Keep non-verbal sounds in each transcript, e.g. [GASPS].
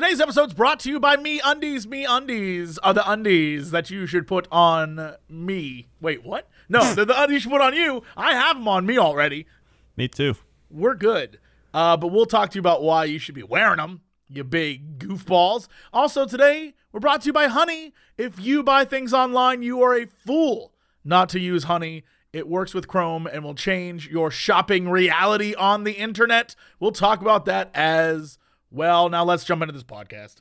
Today's episode's brought to you by MeUndies. Me Undies are the undies that you should put on me. Wait, what? No, [LAUGHS] they're the undies you should put on you. I have them on me already. Me too. We're good. Uh, but we'll talk to you about why you should be wearing them, you big goofballs. Also, today, we're brought to you by Honey. If you buy things online, you are a fool not to use Honey. It works with Chrome and will change your shopping reality on the internet. We'll talk about that as well. Now, let's jump into this podcast.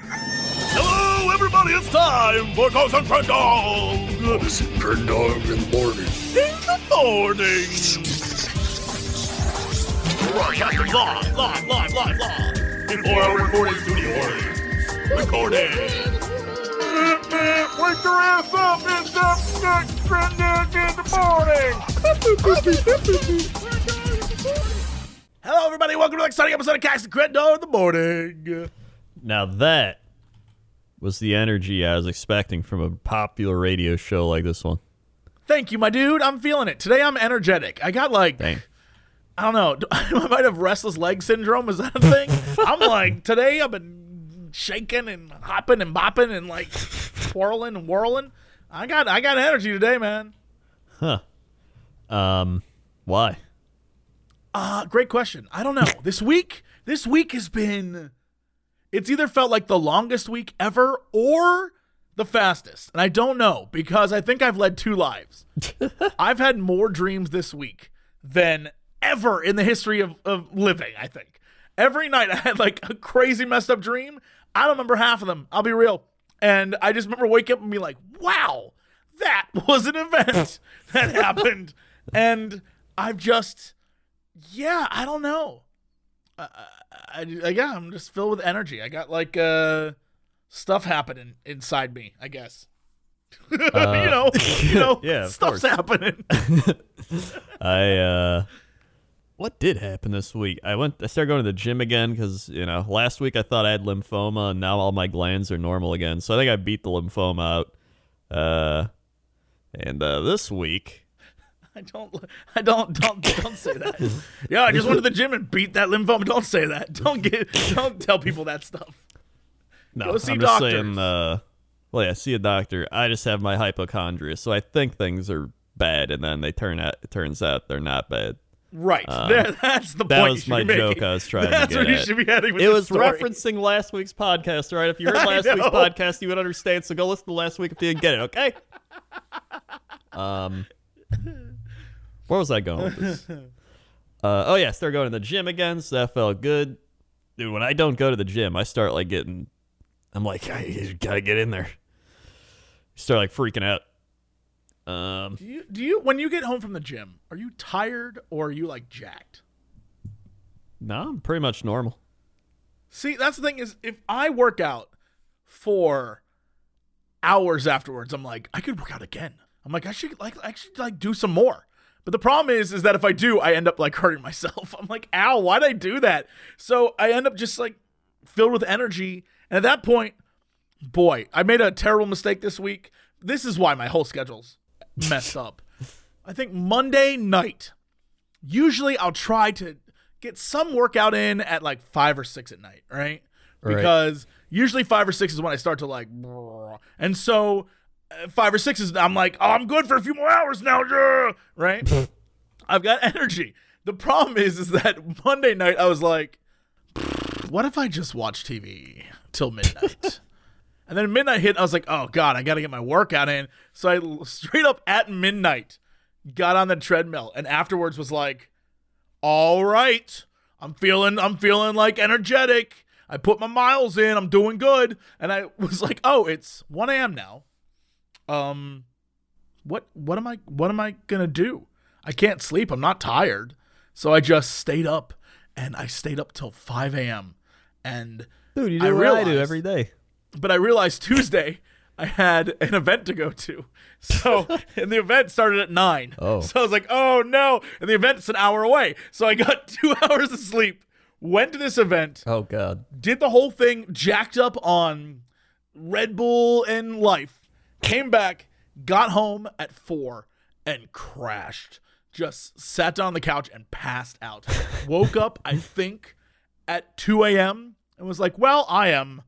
Hello, everybody. It's time for Cox and Crendor It's Friend Dog in the morning. in the morning. Broadcasting live, live, live, live, live. In four hour recording studio audience. Recording. Wake your ass up! It's up next Friend Dog in the morning. [LAUGHS] Hello, everybody. Welcome to the exciting episode of Cox and Crendor in the morning. Now that was the energy I was expecting from a popular radio show like this one. Thank you, my dude. I'm feeling it. Today I'm energetic. I got like Dang. I don't know. [LAUGHS] I might have restless leg syndrome. Is that a thing? [LAUGHS] I'm like today. I've been shaking and hopping and bopping and like twirling and whirling. I got I got energy today, man. Huh. Um, why? Uh, great question. I don't know. This week, this week has been. It's either felt like the longest week ever or the fastest, and I don't know because I think I've led two lives. [LAUGHS] I've had more dreams this week than ever in the history of, of living. I think every night I had like a crazy messed up dream. I don't remember half of them. I'll be real, and I just remember waking up and being like, "Wow, that was an event [LAUGHS] that happened," and I've just yeah, I don't know. I, I, I, yeah, I'm just filled with energy. I got like uh stuff happening inside me. I guess. [LAUGHS] you know, you know, Uh, [LAUGHS] yeah, stuff's course. happening. [LAUGHS] I uh, what did happen this week? I went. I started going to the gym again because you know last week I thought I had lymphoma and now all my glands are normal again. So I think I beat the lymphoma out. Uh, and uh, this week I [LAUGHS] don't, I don't, don't, don't say that. [LAUGHS] Yeah, I just went to the gym and beat that lymphoma. Don't say that. Don't get, don't tell people that stuff. No, Go see I'm just doctors. saying. Uh, well, yeah, see a doctor. I just have my hypochondria, so I think things are bad, and then they turn out. It turns out they're not bad. Right. there, that's the Uh, that point. was my joke making. I was trying to get That's what you should be heading with It was story. referencing last week's podcast, all right? If you heard [LAUGHS] last week's podcast, you would understand. So go listen to last week if you didn't get it, okay? Um, where was I going with this? [LAUGHS] Uh, oh yeah, started going to the gym again, so that felt good. Dude, when I don't go to the gym, I start like getting. I'm like, I gotta get in there. Start like freaking out. Um, Do you, do you, when you get home from the gym, are you tired or are you like jacked? no, I'm pretty much normal. See, that's the thing is, if I work out for hours afterwards, I'm like, I could work out again. I'm like, I should like, I should like do some more. But the problem is, is that if I do, I end up like hurting myself. [LAUGHS] I'm like, ow, why'd I do that? So I end up just like filled with energy. And at that point, boy, I made a terrible mistake this week. This is why my whole schedule's messed up. I think Monday night, usually I'll try to get some workout in at like five or six at night, right? Right. Because usually five or six is when I start to like, and so five or six is I'm like, oh, I'm good for a few more hours now, yeah," right? [LAUGHS] I've got energy. The problem is, is that Monday night I was like, what if I just watch TV till midnight? [LAUGHS] and then midnight hit, I was like, oh god, I got to get my workout in. So I straight up at midnight got on the treadmill, and afterwards was like, all right, I'm feeling, I'm feeling like energetic. I put my miles in, I'm doing good, and I was like, oh, it's 1 a.m. now. Um, what, what am I, what am I gonna do? I can't sleep. I'm not tired, so I just stayed up, and I stayed up till 5 a.m. And Dude, you I do what I do every day. but I realized Tuesday I had an event to go to. So, [LAUGHS] and the event started at nine. Oh. So I was like, oh no. And the event's an hour away. So I got [LAUGHS] two hours of sleep, went to this event, Oh God. did the whole thing jacked up on Red Bull and life, came back, got home at four, and crashed. Just sat down on the couch and passed out. [LAUGHS] Woke up, I think, at 2 a.m. and was like, "Well, I am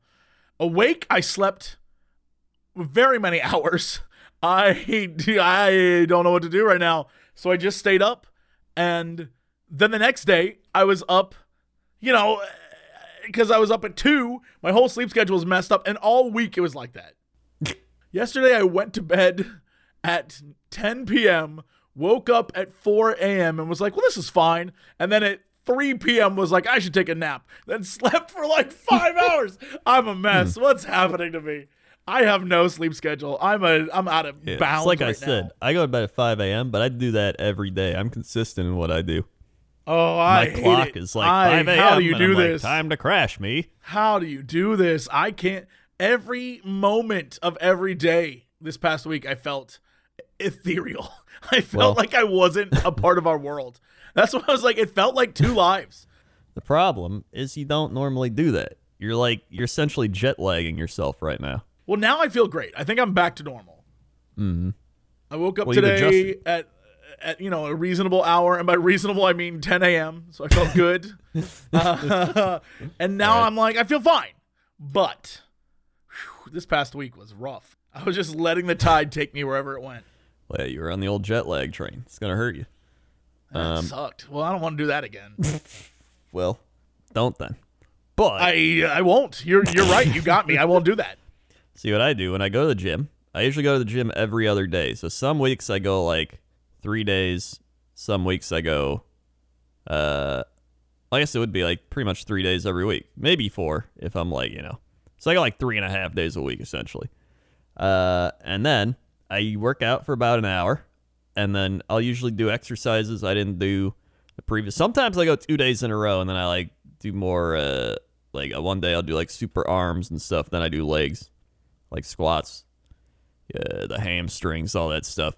awake. I slept very many [LAUGHS] hours. I I don't know what to do right now, so I just stayed up, and then the next day I was up, you know." Because I was up at two, my whole sleep schedule was messed up, and all week it was like that. Yesterday, I went to bed at 10 p.m., woke up at 4 a.m., and was like, well, this is fine. And then at 3 p.m., was like, I should take a nap. Then [LAUGHS] slept for like five [LAUGHS] hours. I'm a mess. What's happening to me? I have no sleep schedule. I'm a I'm out of Yeah, bounds. it's like I said, now. I go to bed at 5 a.m., but I do that every day. I'm consistent in what I do. Oh, I My clock it. is like I- 5 a.m. How do you do I'm like, this? Time to crash me. How do you do this? I can't. Every moment of every day this past week, I felt ethereal. [LAUGHS] I felt Well- like I wasn't a part of our world. That's what I was like, it felt like two lives. The problem is you don't normally do that. You're like you're essentially jet lagging yourself right now. Well, now I feel great. I think I'm back to normal. Mm-hmm. I woke up Well, today at at you know a reasonable hour, and by reasonable I mean 10 a.m. So I felt good. [LAUGHS] Uh, [LAUGHS] and now Right. I'm like I feel fine, but this past week was rough. [LAUGHS] I was just letting the tide take me wherever it went. Well, you were on the old jet lag train. It's gonna hurt you. That Um, sucked. Well, I don't want to do that again. [LAUGHS] Well, don't then. But I I won't. You're you're right. You got me. I won't do that. [LAUGHS] see what I do when I go to the gym. I usually go to the gym every other day. So some weeks I go like three days. Some weeks I go, uh, I guess it would be like pretty much three days every week, maybe four if I'm like you know. So I go like three and a half days a week essentially. Uh, and then I work out for about an hour, and then I'll usually do exercises I didn't do the previous. Sometimes I go two days in a row, and then I like do more. Uh, like uh, one day I'll do like super arms and stuff. Then I do legs, like squats, yeah, the hamstrings, all that stuff.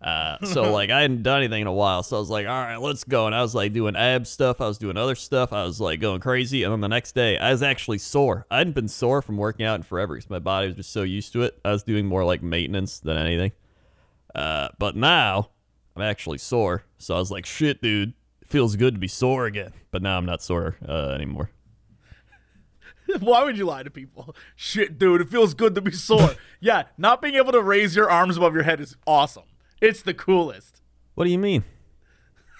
Uh, so [LAUGHS] like I hadn't done anything in a while, so I was like, all right, let's go. And I was like doing ab stuff, I was doing other stuff, I was like going crazy. And then the next day, I was actually sore. I hadn't been sore from working out in forever because my body was just so used to it. I was doing more like maintenance than anything. Uh, but now I'm actually sore, so I was like, shit, dude, it feels good to be sore again. But now I'm not sore uh, anymore. [LAUGHS] Why would you lie to people? Shit, dude, it feels good to be sore. [LAUGHS] yeah, not being able to raise your arms above your head is awesome. It's the coolest. What do you mean?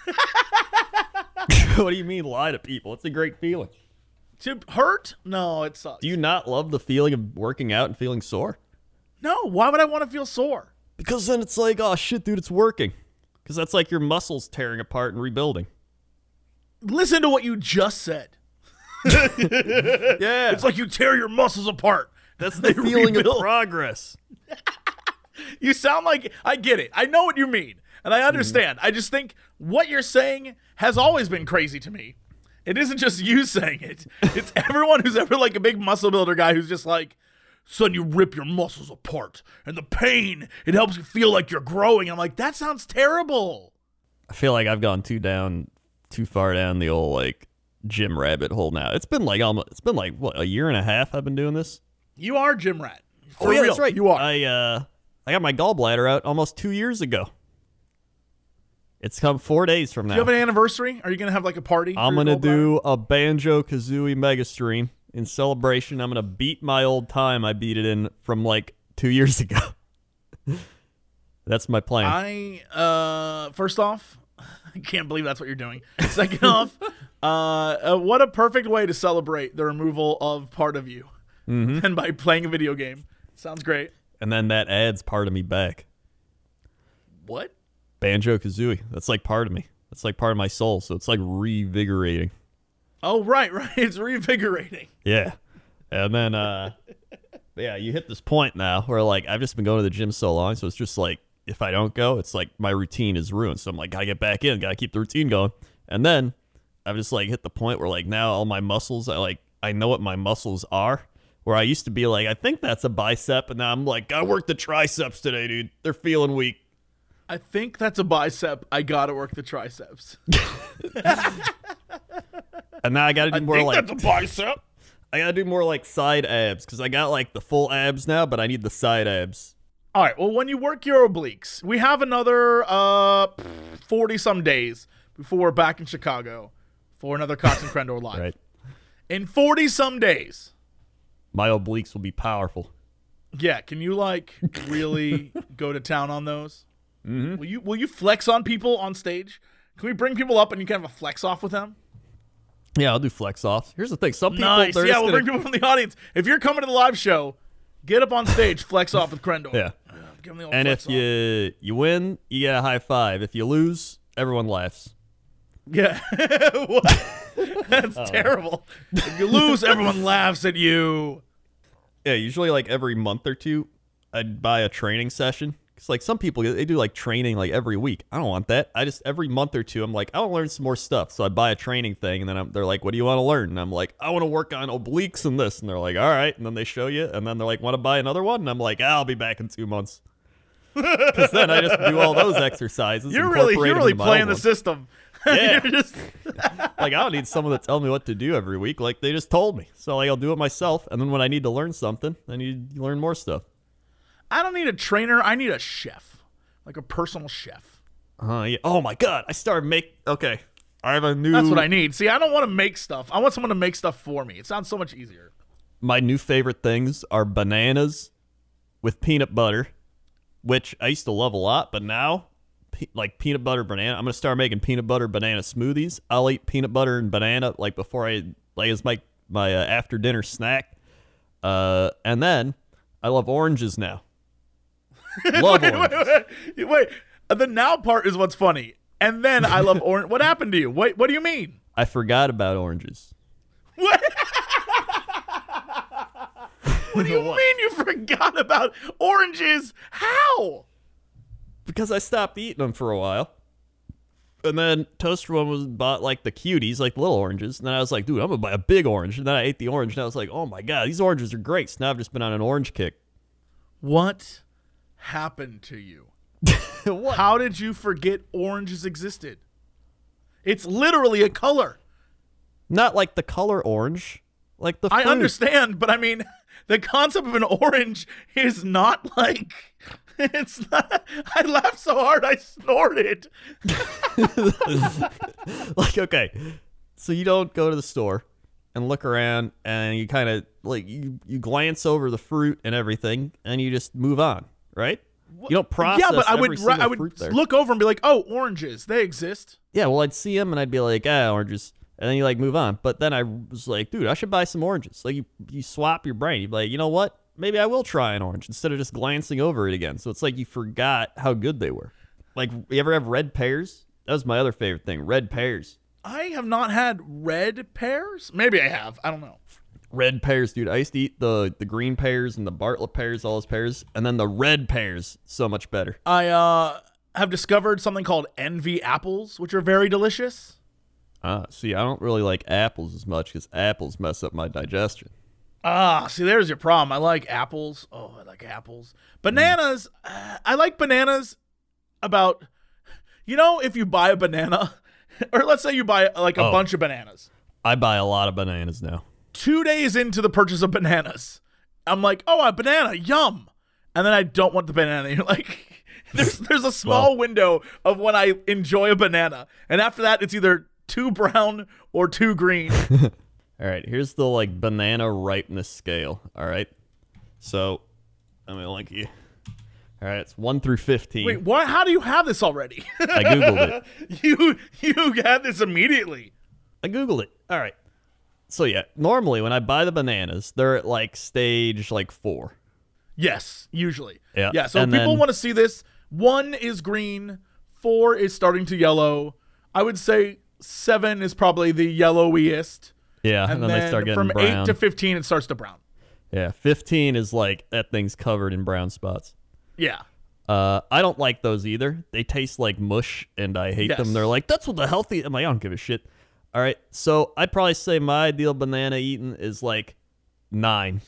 [LAUGHS] what do you mean lie to people? It's a great feeling. To hurt? No, it sucks. Do you not love the feeling of working out and feeling sore? no, why would I want to feel sore? Because then it's like, oh shit, dude, it's working. Because that's like your muscles tearing apart and rebuilding. Listen to what you just said. [LAUGHS] Yeah, It's like you tear your muscles apart. that's [LAUGHS] the feeling of progress. You sound like I get it. I know what you mean. And I understand. I just think what you're saying has always been crazy to me. It isn't just you [LAUGHS] saying it. It's everyone who's ever like a big muscle builder guy who's just like, son, you rip your muscles apart. And the pain, it helps you feel like you're growing. I'm like, that sounds terrible. I feel like I've gone too down, too far down the old like gym rabbit hole now. It's been like almost, it's been like what a year and a half I've been doing this. You are gym Rat. For oh yeah, real, that's right. You are. I uh, I got my gallbladder out almost two years ago. It's come four days from now. Do you have an anniversary? Are you gonna have like a party? I'm gonna do a Banjo-Kazooie mega stream in celebration. I'm gonna beat my old time I beat it in from like two years [LAUGHS] ago. That's my plan. I uh first off, [LAUGHS] I can't believe that's what you're doing. Second [LAUGHS] off, uh, uh, what a perfect way to celebrate the removal of part of you, Mm-hmm. and by playing a video game. Sounds great. And then that adds part of me back. What? Banjo-Kazooie. That's like part of me. That's like part of my soul. So it's like revigorating. Oh right, [LAUGHS] right. It's revigorating. Yeah. And then uh yeah, you hit this point now where like I've just been going to the gym so long, so it's just like if I don't go, it's like my routine is ruined. So I'm like, gotta get back in, gotta keep the routine going. And then I've just like hit the point where like now all my muscles, I like I know what my muscles are. Where I used to be like, I think that's a bicep, and now I'm like, I worked the triceps today, dude. They're feeling weak. I think that's a bicep. I gotta work the triceps. [LAUGHS] And now I gotta do I more think like that's a bicep. I gotta do more like side abs because I got like the full abs now, but I need the side abs. All right. Well, when you work your obliques, we have another uh forty some days before we're back in Chicago for another Cox and Crendor live. Right. in 40 some days. My obliques will be powerful. Yeah, can you like really [LAUGHS] go to town on those? Mm-hmm. Will you will you flex on people on stage? Can we bring people up and you can have a flex off with them? Yeah, I'll do flex offs. Here's the thing: some people, Nice. Yeah, we'll gonna- bring people from the audience. If you're coming to the live show, get up on stage, flex off with Crendor. yeah. Give the old And if you you win, you get a high five. If you lose, everyone laughs. yeah, [LAUGHS] what? [LAUGHS] That's Oh. terrible. If you lose, everyone laughs at you. Yeah, usually like every month or two, I'd buy a training session. Cause like some people they do like training like every week. I don't want that. I just every month or two, I'm like I want to learn some more stuff. So I buy a training thing, and then I'm, they're like, "What do you want to learn?" And I'm like, "I want to work on obliques and this." And they're like, "All right." And then they show you, and then they're like, "Want to buy another one?" And I'm like, "I'll be back in two months." [LAUGHS] Because then I just do all those exercises. You're really you're really playing the system. Yeah. [LAUGHS] just [LAUGHS] like I don't need someone to tell me what to do every week. Like they just told me, so like I'll do it myself. And then when I need to learn something, then you, you learn more stuff. I don't need a trainer. I need a chef, like a personal chef. Uh, yeah. Oh my god, I started make. Okay, I have a new. That's what I need. See, I don't want to make stuff. I want someone to make stuff for me. It sounds so much easier. My new favorite things are bananas with peanut butter, which I used to love a lot, but now. Like peanut butter banana, I'm gonna start making peanut butter banana smoothies. I'll eat peanut butter and banana like before I like as my my uh, after dinner snack. Uh, and then I love oranges now. [LAUGHS] love oranges. wait, wait. The now part is what's funny. And then I love orange. What happened to you? What What do you mean? I forgot about oranges. What? [LAUGHS] what do you mean you forgot about oranges? How? Because I stopped eating them for a while. And then Toaster One was bought like the cuties, like little oranges. And then I was like, dude, I'm gonna buy a big orange. And then I ate the orange, and I was like, oh my god, these oranges are great. So now I've just been on an orange kick. What happened to you? [LAUGHS] what? How did you forget oranges existed? It's literally a color. Not like the color orange, like the. I understand, but I mean, [LAUGHS] the concept of an orange is not like. It's not. I laughed so hard I snorted. [LAUGHS] like okay, so you don't go to the store and look around, and you kind of like you you glance over the fruit and everything, and you just move on, right? You don't process. yeah, but I would. I would look over and be like, "Oh, oranges. They exist." Yeah, well, I'd see them and I'd be like, ah, oranges. And then you like move on. But then I was like, dude, I should buy some oranges. Like you, you swap your brain. You'd be like, you know what? Maybe I will try an orange instead of just glancing over it again. So it's like you forgot how good they were. Like, you ever have red pears? That was my other favorite thing. Red pears. I have not had red pears. Maybe I have. I don't know. Red pears, dude. I used to eat the the green pears and the Bartlett pears, all those pears, and then the red pears, so much better. I uh have discovered something called envy apples, which are very delicious. Ah, see, I don't really like apples as much because apples mess up my digestion. Ah, see, there's your problem. I like apples. Oh, I like apples. Bananas. uh, I like bananas. About, you know, if you buy a banana, [LAUGHS] or let's say you buy like a Oh. bunch of bananas. I buy a lot of bananas now. Two days into the purchase of bananas, I'm like, oh, a banana, yum, and then I don't want the banana. [LAUGHS] You're like, [LAUGHS] there's there's a small Well- window of when I enjoy a banana, and after that, it's either too brown or too green. All right, here's the like banana ripeness scale. All right, so I mean, link you. All right, it's one through fifteen. Wait, what? How do you have this already? I googled it. [LAUGHS] you you had this immediately. I googled it. All right. So yeah, normally when I buy the bananas, they're at like stage like four. Yes, usually. Yeah, Yeah. So and people then- want to see this. One is green. Four is starting to yellow. I would say seven is probably the yellowiest, Yeah, and, and, then, then, they start getting from brown. eight to fifteen, it starts to brown. yeah, fifteen is like that thing's covered in brown spots. Yeah. Uh, I don't like those either. They taste like mush, and I hate Yes. them. They're like, that's what the healthy. I'm like, I don't give a shit. All right, so I'd probably say my ideal banana eating is like nine.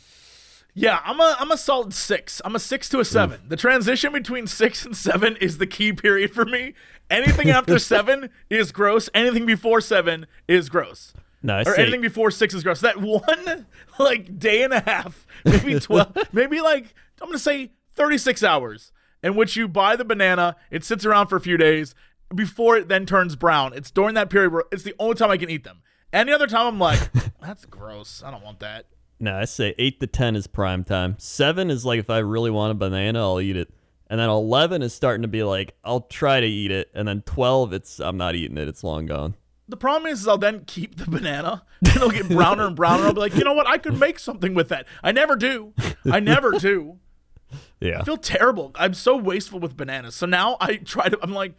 Yeah, I'm a I'm a solid six. I'm a six to a seven. The transition between six and seven is the key period for me. Anything after [LAUGHS] seven is gross. Anything before seven is gross. No, or say anything before six is gross. That one [LAUGHS] like day and a half, maybe [LAUGHS] twelve, maybe like I'm gonna say 36 hours in which you buy the banana. It sits around for a few days before it then turns brown. It's during that period where it's the only time I can eat them. Any other time, I'm like, [LAUGHS] that's gross. I don't want that. No, I say eight to ten is prime time. Seven is like if I really want a banana, I'll eat it. And then eleven is starting to be like I'll try to eat it. And then twelve, it's I'm not eating it. It's long gone. The problem is, is I'll then keep the banana. [LAUGHS] and It'll get browner and browner. I'll be like, you know what? I could make something with that. I never do. I never do. [LAUGHS] Yeah. I feel terrible. I'm so wasteful with bananas. So now I try to. I'm like,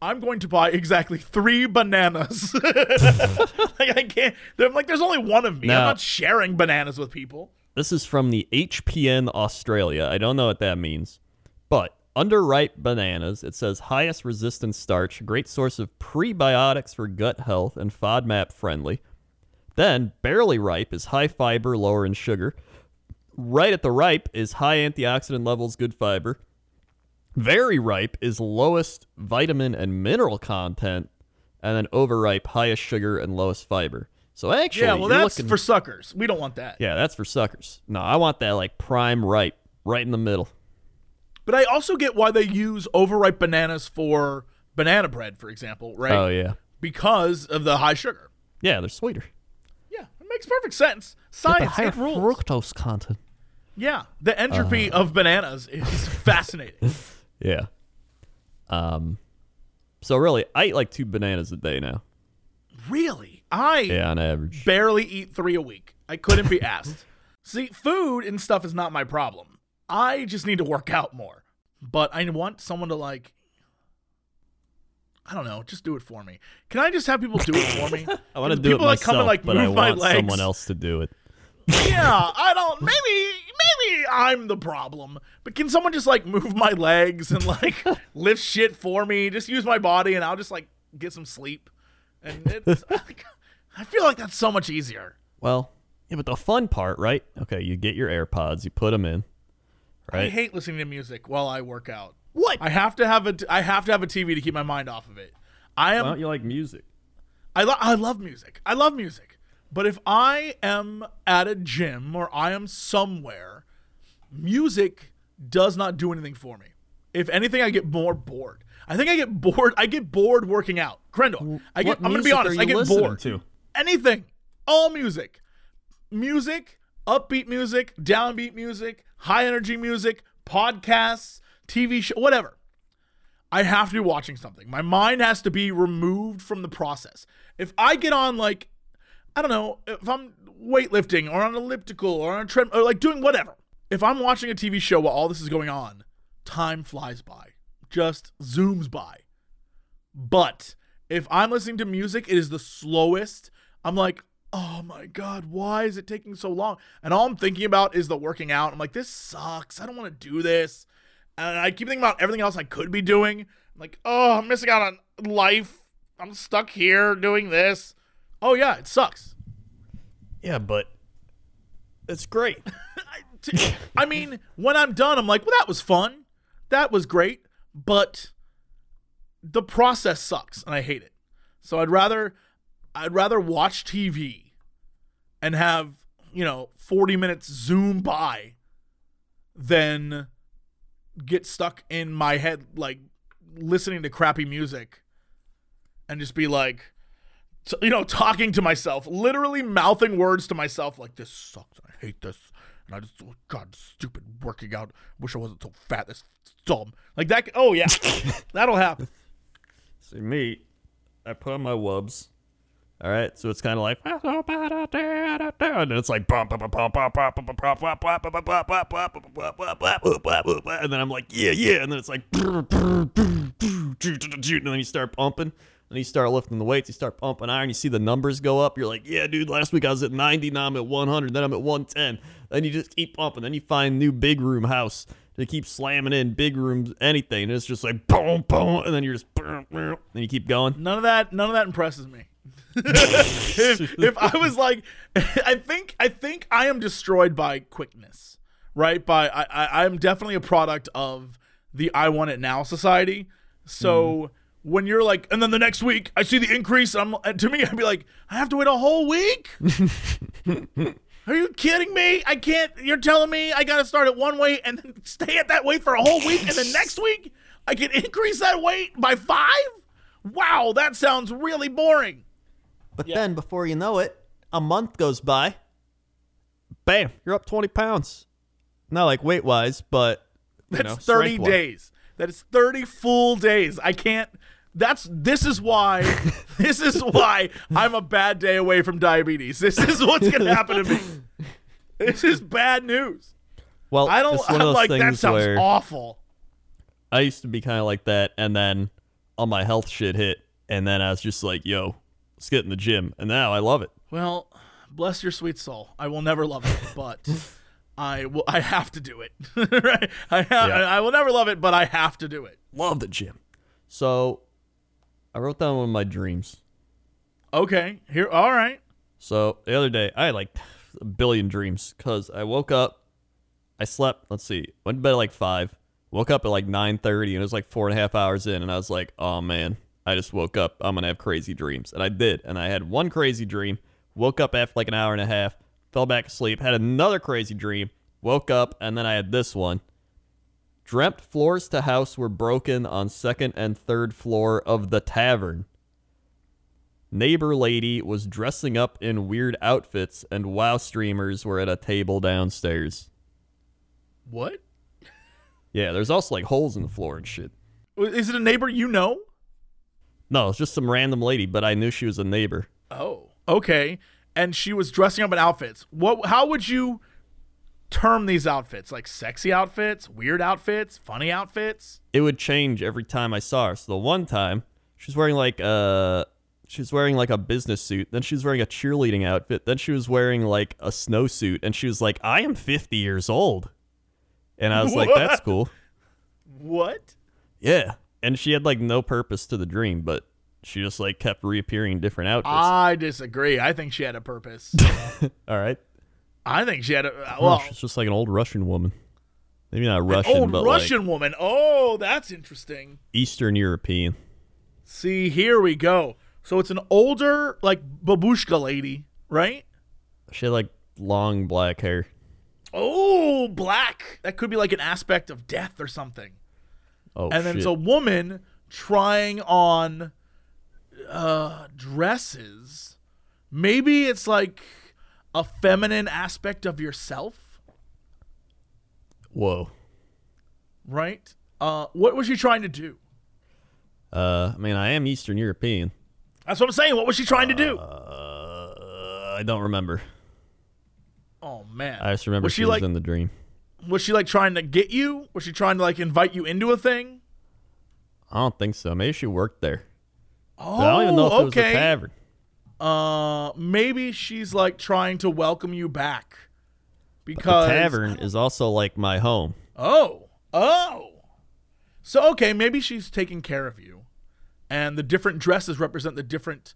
I'm going to buy exactly three bananas. [LAUGHS] like I can't. I'm like, there's only one of me. I'm not sharing bananas with people. This is from the HPN Australia. I don't know what that means. But underripe bananas, it says highest resistance starch, great source of prebiotics for gut health, and FODMAP friendly. Then barely ripe is high fiber, lower in sugar. Right at the ripe is high antioxidant levels, good fiber. Very ripe is lowest vitamin and mineral content, and then overripe, highest sugar and lowest fiber. So actually, Yeah, well, that's looking- for suckers. We don't want that. yeah, that's for suckers. No, I want that like prime ripe, right in the middle. But I also get why they use overripe bananas for banana bread, for example, right? Oh yeah, Because of the high sugar. yeah, they're sweeter. Yeah, it makes perfect sense. Science, it rules. fructose content. Yeah, the entropy Uh-huh. of bananas is [LAUGHS] fascinating. Yeah. Um. So really, I eat like two bananas a day now. really, I Yeah, on average. barely eat three a week. I couldn't be [LAUGHS] asked. See, food and stuff is not my problem. I just need to work out more. But I want someone to like. I don't know. Just do it for me. Can I just have people do it for me? [LAUGHS] I want to do it people, like, myself, come and, like, but I want legs? someone else to do it. yeah, [LAUGHS] I don't. Maybe, maybe I'm the problem. But can someone just like move my legs and like [LAUGHS] lift shit for me? Just use my body, and I'll just like get some sleep. And it's, I feel like that's so much easier. Well, yeah, but the fun part, right? Okay, you get your AirPods, you put them in, I hate listening to music while I work out. What? I have to have a. I have to have a TV to keep my mind off of it. I am. Why don't you like music? I, lo- I love music. I love music. But if I am at a gym or I am somewhere, music does not do anything for me. If anything, I get more bored. I think I get bored. I get bored working out. Grendel, I get. What I'm gonna be honest. I get bored. to? Anything, all music, music, upbeat music, downbeat music, high energy music, podcasts, TV show, whatever. I have to be watching something. My mind has to be removed from the process. If I get on like, I don't know, if I'm weightlifting or on elliptical or on a tread or like doing whatever. If I'm watching a TV show while all this is going on, time flies by, just zooms by. But if I'm listening to music, it is the slowest. I'm like, oh my God, why is it taking so long? And all I'm thinking about is the working out. I'm like, this sucks. I don't want to do this. And I keep thinking about everything else I could be doing. I'm like, oh, I'm missing out on life. I'm stuck here doing this. Oh, yeah, it sucks. Yeah, but it's great. [LAUGHS] I mean, when I'm done, I'm like, well, that was fun. That was great. But the process sucks and I hate it. So I'd rather I'd rather watch TV and have, you know, 40 minutes zoom by than get stuck in my head like listening to crappy music and just be like t- you know, talking to myself, literally mouthing words to myself like this sucks. I hate this. And I just oh, God, stupid working out. Wish I wasn't so fat. This dumb. Like that. Oh yeah, [LAUGHS] that'll happen. See me, I put on my wubs. All right, so it's kind of like, and it's like, and then I'm like, yeah, yeah, and then it's like, and then you start pumping, and you start lifting the weights, you start pumping iron, you see the numbers go up. You're like, yeah, dude, last week I was at 90, now I'm at 100, then I'm at 110. Then you just keep pumping, then you find new big room house. They keep slamming in big rooms, anything, and it's just like boom, boom, and then you're just, then you keep going. None of that. None of that impresses me. If, if I was like, [LAUGHS] I think I think I am destroyed by quickness, right? By I, I am definitely a product of the I want it now society. So mm-hmm. when you're like, and then the next week I see the increase, I'm uh, to me I'd be like, I have to wait a whole week. [LAUGHS] Are you kidding me? I can't. You're telling me I got to start at one weight and then stay at that weight for a whole week, and then next week I can increase that weight by five? Wow, that sounds really boring. But Yeah. then before you know it, a month goes by. Bam, you're up 20 pounds. Not like weight wise, but you That's know, 30 days. That is 30 full days. I can't. That's this is why [LAUGHS] this is why I'm a bad day away from diabetes. This is what's gonna happen to me. This is bad news. Well, I don't. I'm like that sounds awful. I used to be kind of like that, and then all my health shit hit, and then I was just like, "Yo, let's get in the gym," and now I love it. Well, bless your sweet soul. I will never love it, [LAUGHS] but I will. I have to do it. [LAUGHS] right? I have, Yeah. I will never love it, but I have to do it. Love the gym. So, I wrote down one of my dreams. Okay. Here. All right. So the other day, I had like a billion dreams because I woke up, I slept. Let's see, went to bed at like five. Woke up at like nine thirty, and it was like four and a half hours in, and I was like, "Oh man, I just woke up. I'm gonna have crazy dreams," and I did. And I had one crazy dream. Woke up after like an hour and a half, fell back asleep. Had another crazy dream. Woke up, and then I had this one. Dreamt floors to house were broken on second and third floor of the tavern. Neighbor lady was dressing up in weird outfits, and WoW streamers were at a table downstairs. What Yeah, there's also like holes in the floor and shit. is it? A neighbor you know? No, it's just some random lady, but I knew she was a neighbor. Oh, okay. And she was dressing up in outfits. What? How would you term these outfits? Like sexy outfits, weird outfits, funny outfits? It would change every time I saw her. So the one time, she was wearing like uh, a she was wearing like a business suit. Then she was wearing a cheerleading outfit. Then she was wearing like a snowsuit, and she was like, "I am 50 years old," and I was like, "That's [LAUGHS] cool." What? Yeah, and she had like no purpose to the dream, but she just like kept reappearing different outfits. I disagree. I think she had a purpose. [LAUGHS] All right. I think she had a Well, well, she's just like an old Russian woman. Maybe not Russian, old but Russian like woman. Oh, that's interesting. Eastern European. See, here we go. So it's an older, like babushka lady, right? She had like long black hair. Oh, black. That could be like an aspect of death or something. Oh, and then shit. it's a woman trying on uh dresses. Maybe it's like a feminine aspect of yourself, Whoa. right? Uh what was she trying to do? Uh, I mean, I am Eastern European. That's what I'm saying. What was she trying to do? Uh, I don't remember. oh man. I just remember was she, she was like in the dream. Was she like trying to get you? Was she trying to like invite you into a thing? I don't think so. Maybe she worked there. Oh, But I don't even know if it was okay. a tavern. Uh, maybe she's like trying to welcome you back Because The tavern is also like my home. Oh, oh. So okay, maybe she's taking care of you, and the different dresses represent the different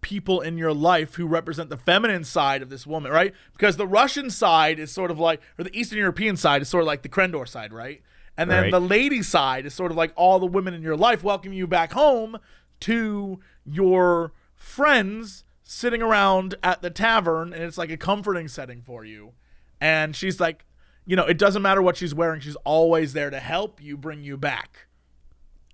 people in your life who represent the feminine side of this woman, right? Because the Russian side is sort of like, or the Eastern European side is sort of like the Crendor side, right? And then Right. the lady side is sort of like all the women in your life welcoming you back home to your friends sitting around at the tavern, and it's like a comforting setting for you. And she's like, you know, it doesn't matter what she's wearing, she's always there to help you bring you back.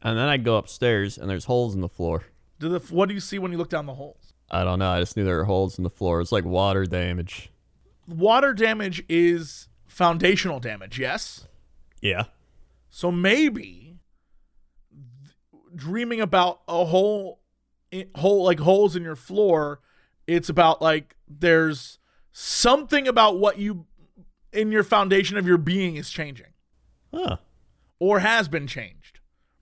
And then I go upstairs and there's holes in the floor. Do the what do you see when you look down the holes? I don't know. I just knew there were holes in the floor. It's like water damage. Water damage is foundational damage, yes? Yeah. So maybe dreaming about a hole, hole like holes in your floor, it's about like there's something about what you in your foundation of your being is changing Huh. or has been changed,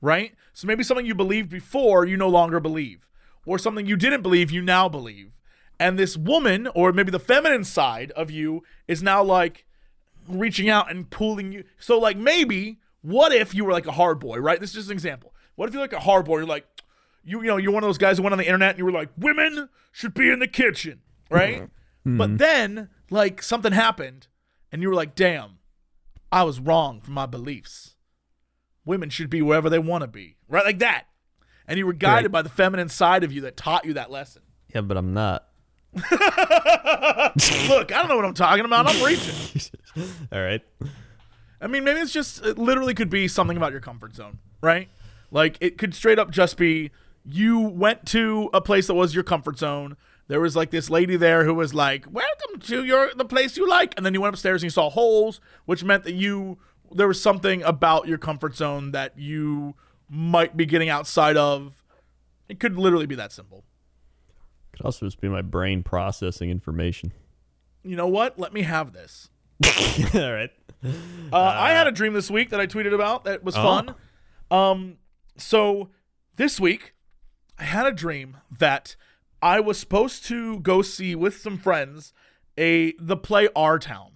right? So maybe something you believed before you no longer believe, or something you didn't believe you now believe. And this woman, or maybe the feminine side of you, is now like reaching out and pulling you. So, like, maybe what if you were like a hard boy, right? This is just an example. What if you're like a hard boy? You're like, you, you know, you're one of those guys who went on the internet and you were like, women should be in the kitchen, right? Mm-hmm. But mm-hmm. then, like, something happened and you were like, damn, I was wrong for my beliefs. Women should be wherever they want to be, right? Like that. And you were guided Right. by the feminine side of you that taught you that lesson. Yeah, but I'm not. [LAUGHS] Look, I don't know what I'm talking about. I'm reaching. [LAUGHS] All right. I mean, maybe it's just, it literally could be something about your comfort zone, right? Like, it could straight up just be you went to a place that was your comfort zone. There was like this lady there who was like, "Welcome to your the place you like," and then you went upstairs and you saw holes, which meant that you there was something about your comfort zone that you might be getting outside of. It could literally be that simple. Could also just be my brain processing information. You know what? Let me have this. [LAUGHS] All right. Uh, I had a dream this week that I tweeted about that was Oh. fun. Um, so this week I had a dream that I was supposed to go see with some friends a the play Our Town.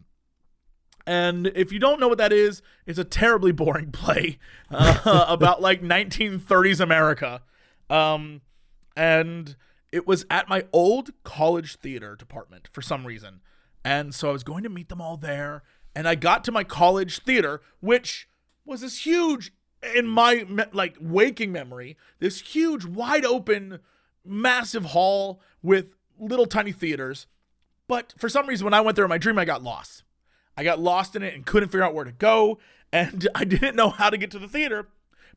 And if you don't know what that is, it's a terribly boring [LAUGHS] play uh, about like 1930s America. Um, and it was at my old college theater department for some reason. And so I was going to meet them all there. And I got to my college theater, which was this huge, in my me- like waking memory, this huge, wide open, massive hall with little tiny theaters. But for some reason, when I went there in my dream, I got lost. I got lost in it and couldn't figure out where to go. And [LAUGHS] I didn't know how to get to the theater.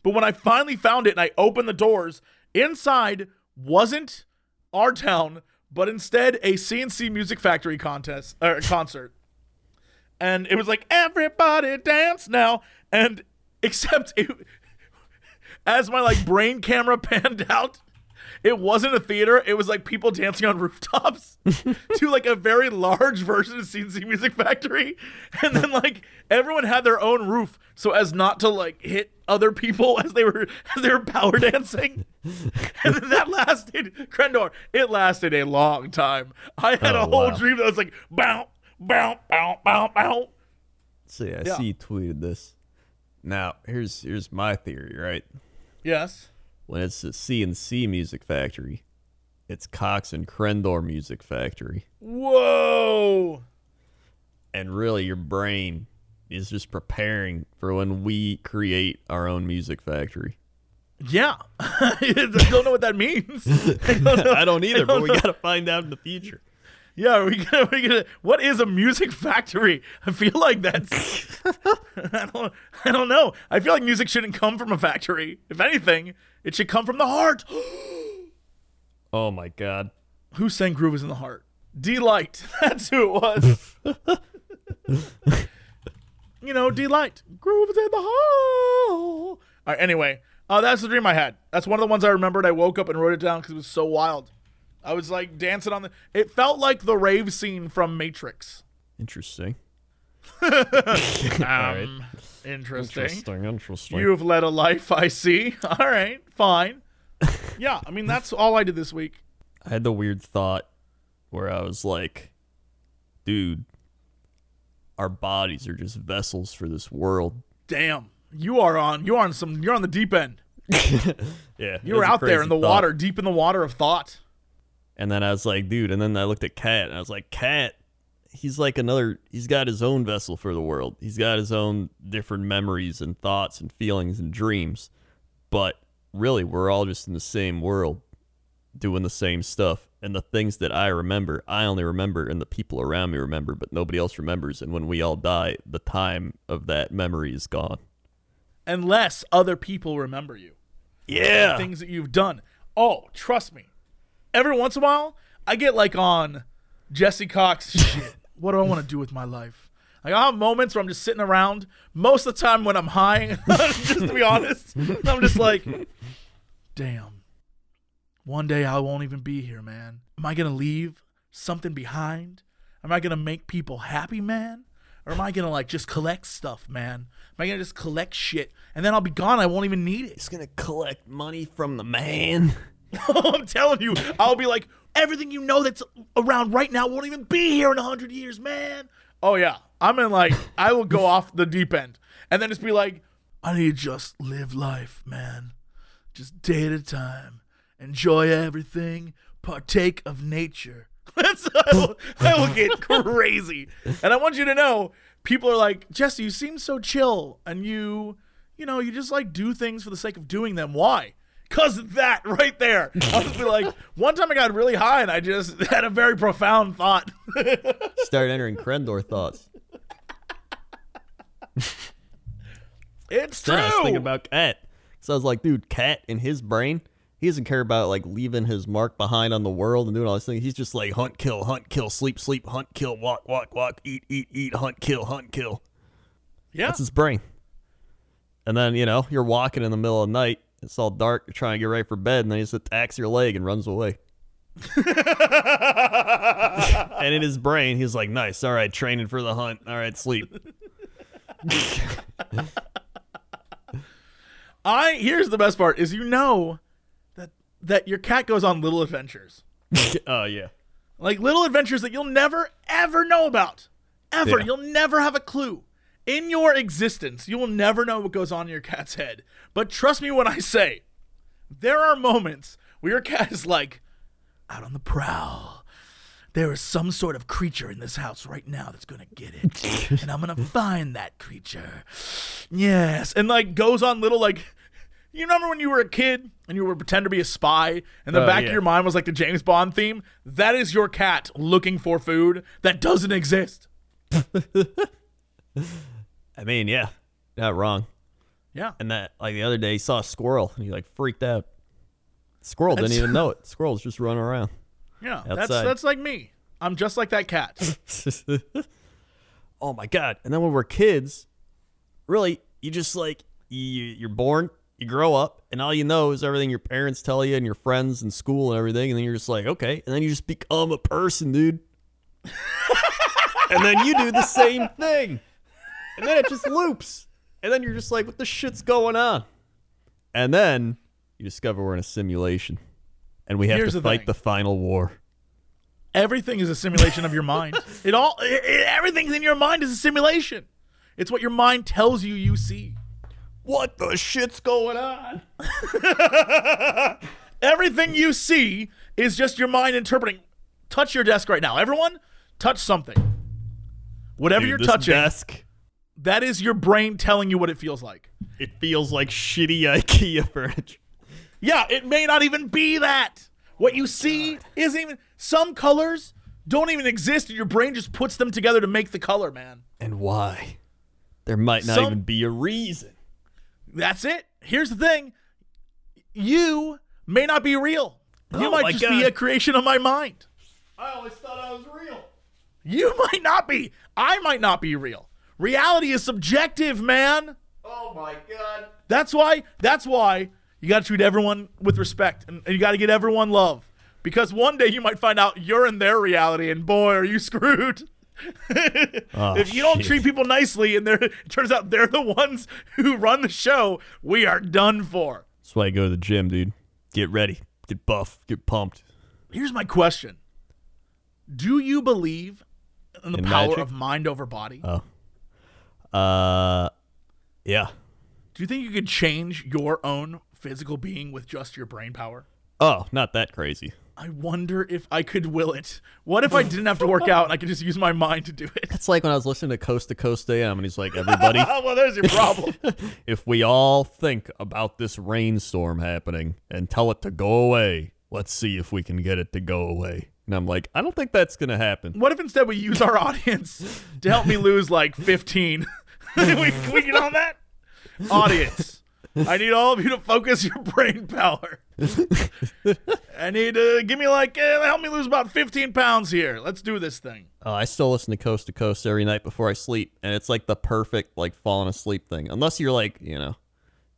But when I finally found it and I opened the doors, inside wasn't our town, but instead a C+C Music Factory contest or concert. And it was like everybody dance now, and [LAUGHS] except it, as my like brain camera [LAUGHS] panned out, it wasn't a theater. It was like people dancing on [LAUGHS] rooftops [LAUGHS] to like a very large version of C+C Music Factory, and then like everyone had their own roof so as not to like hit other people as they were [LAUGHS] as they were power dancing. And then that lasted, Crendor. It lasted a long time. I had Oh, a whole wow. dream that was like bow, bow, bow, bow, bow. See, I Yeah. see you tweeted this. Now, here's here's my theory, right? Yes. When it's a C+C music factory, it's Cox and Crendor music factory. Whoa. And really your brain is just preparing for when we create our own music factory. Yeah. [LAUGHS] I don't know what that means. [LAUGHS] I don't. I don't either, but don't we know. got to find out in the future. Yeah, are we gonna, we gonna what is a music factory? I feel like that's [LAUGHS] I don't I don't know. I feel like music shouldn't come from a factory. If anything, it should come from the heart. [GASPS] Oh my god. Who sang Groove is in the Heart? Deee-Lite. [LAUGHS] That's who it was. [LAUGHS] you know, Deee-Lite. Groove is in the heart. All right, anyway, uh, that's the dream I had. That's one of the ones I remembered. I woke up and wrote it down because it was so wild. I was like dancing on the. It felt like the rave scene from Matrix. Interesting. [LAUGHS] Um, interesting. Interesting. Interesting. You have led a life, I see. [LAUGHS] All right, fine. [LAUGHS] Yeah, I mean that's all I did this week. I had the weird thought where I was like, dude, our bodies are just vessels for this world. Damn, you are on. You are on some. You're on the deep end. Yeah. You were out there in the water, deep in the water of thought. And then I was like, dude, and then I looked at Cat and I was like, Cat, he's like another he's got his own vessel for the world. He's got his own different memories and thoughts and feelings and dreams. But really we're all just in the same world doing the same stuff. And the things that I remember, I only remember and the people around me remember, but nobody else remembers. And when we all die, the time of that memory is gone. Unless other people remember you, Yeah. things that you've done. Oh, trust me. Every once in a while, I get like on Jesse Cox [LAUGHS] shit. What do I want to do with my life? Like I have moments where I'm just sitting around. Most of the time when I'm high, [LAUGHS] just to be honest, I'm just like, damn. One day I won't even be here, man. Am I gonna leave something behind? Am I gonna make people happy, man? Or am I gonna like just collect stuff, man? Am I gonna just collect shit and then I'll be gone? I won't even need it. He's gonna collect money from the man. [LAUGHS] I'm telling you, I'll be like, everything you know that's around right now won't even be here in a hundred years, man. Oh yeah, I'm in like, [LAUGHS] I will go off the deep end and then just be like, I need to just live life, man, just day at a time, enjoy everything, partake of nature. [LAUGHS] That's I will, I will get [LAUGHS] crazy, and I want you to know, people are like, Jesse, you seem so chill, and you, you know, you just like do things for the sake of doing them. Why? Cause of that right there. I'll just be like, [LAUGHS] one time I got really high and I just [LAUGHS] had a very profound thought. [LAUGHS] Start entering Crendor thoughts. it's Then I was true. thinking about Cat. So I was like, dude, Cat in his brain He doesn't care about like leaving his mark behind on the world and doing all this thing. He's just like hunt, kill, hunt, kill, sleep, sleep, hunt, kill, walk, walk, walk, eat, eat, eat, hunt, kill, hunt, kill. Yeah. That's his brain. And then, you know, you're walking in the middle of the night, it's all dark, you're trying to get ready for bed, and then he just attacks your leg and runs away. [LAUGHS] and in his brain, he's like, nice, all right, training for the hunt. All right, sleep. [LAUGHS] I here's the best part is you know that that your cat goes on little adventures. [LAUGHS] oh, yeah. Like little adventures that you'll never ever know about. Ever. Yeah. You'll never have a clue. In your existence, you will never know what goes on in your cat's head. But trust me when I say, there are moments where your cat is like, out on the prowl. There is some sort of creature in this house right now that's gonna get it. [LAUGHS] and I'm gonna find that creature. Yes. And like goes on little like you remember when you were a kid and you would pretend to be a spy and the Oh, back yeah. of your mind was like the James Bond theme? That is your cat looking for food that doesn't exist. [LAUGHS] I mean, yeah, not wrong. Yeah. And that, like the other day, he saw a squirrel and he like freaked out. Squirrel didn't That's- even know [LAUGHS] it. Squirrel's just running around. Yeah. That's Outside. that's like me. I'm just like that cat. [LAUGHS] oh my god! And then when we're kids, really, you just like you, you're born, you grow up, and all you know is everything your parents tell you and your friends and school and everything, and then you're just like, okay, and then you just become a person, dude. [LAUGHS] and then you do the same thing, and then it just loops, and then you're just like, what the shit's going on? And then you discover we're in a simulation, and we have Here's to the fight thing. the final war. Everything is a simulation of your mind. [LAUGHS] It all i i- everything in your mind is a simulation. It's what your mind tells you you see. What the shit's going on? [LAUGHS] Everything you see is just your mind interpreting. Touch your desk right now. Everyone, touch something. Whatever Dude, you're touching, desk, that is your brain telling you what it feels like. it feels like shitty IKEA [LAUGHS] furniture. Yeah, it may not even be that. What you see isn't even. Some colors don't even exist, and your brain just puts them together to make the color, man. And why? There might not Some- even be a reason. That's it. Here's the thing you may not be real. You Oh might just God. be a creation of my mind. I always thought I was real. You [LAUGHS] might not be. I might not be real. Reality is subjective, man. Oh my god. That's why. That's why you got to treat everyone with respect, and, and you got to get everyone love. Because one day you might find out you're in their reality, and boy, are you [LAUGHS] screwed. Oh, if you don't shit. treat people nicely, and they're, it turns out they're the ones who run the show, we are done for. That's why I go to the gym, dude. Get ready. Get buff. Get pumped. Here's my question: Do you believe in the In power magic? of mind over body? Oh. Uh yeah. Do you think you could change your own physical being with just your brain power? Oh, not that crazy. I wonder if I could will it. What if I didn't have to work out and I could just use my mind to do it? It's like when I was listening to Coast to Coast AM and he's like, everybody, [LAUGHS] well, there's your problem. [LAUGHS] if we all think about this rainstorm happening and tell it to go away, let's see if we can get it to go away. And I'm like, I don't think that's gonna happen. what if instead we use our audience to help me lose like 15? [LAUGHS] we, we get on that? Audience, I need all of you to focus your brain power. I need to give me like, eh, help me lose about 15 pounds here. Let's do this thing. Uh, I still listen to Coast to Coast every night before I sleep, and it's like the perfect like falling asleep thing. Unless you're like you know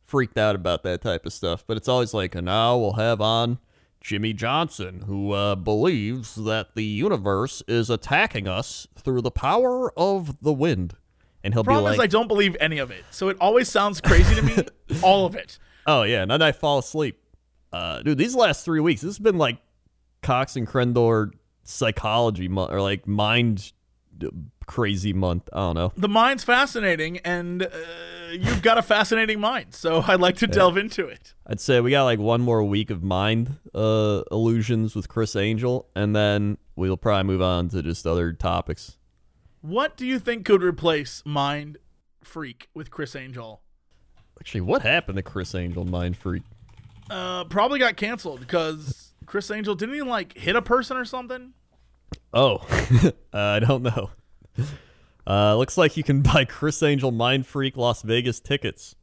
freaked out about that type of stuff, but it's always like, and now we'll have on Jimmy Johnson, who uh, believes that the universe is attacking us through the power of the wind, and he'll Problem be is, I don't believe any of it. So it always sounds crazy to me. [LAUGHS] all of it. oh yeah, and then I fall asleep. Uh, dude, these last three weeks, this has been like Cox and Crendor psychology month or like mind crazy month. I don't know. The mind's fascinating, and uh, you've got a fascinating mind. So I'd like to delve into it. I'd say we got like one more week of mind uh, illusions with Criss Angel, and then we'll probably move on to just other topics. What do you think could replace Mind Freak with Criss Angel? Actually, what happened to Criss Angel Mind Freak? Uh, probably got canceled because Criss Angel didn't even like hit a person or something? Oh, [LAUGHS] uh, I don't know. Uh, looks like you can [LAUGHS] buy Criss Angel Mind Freak Las Vegas tickets.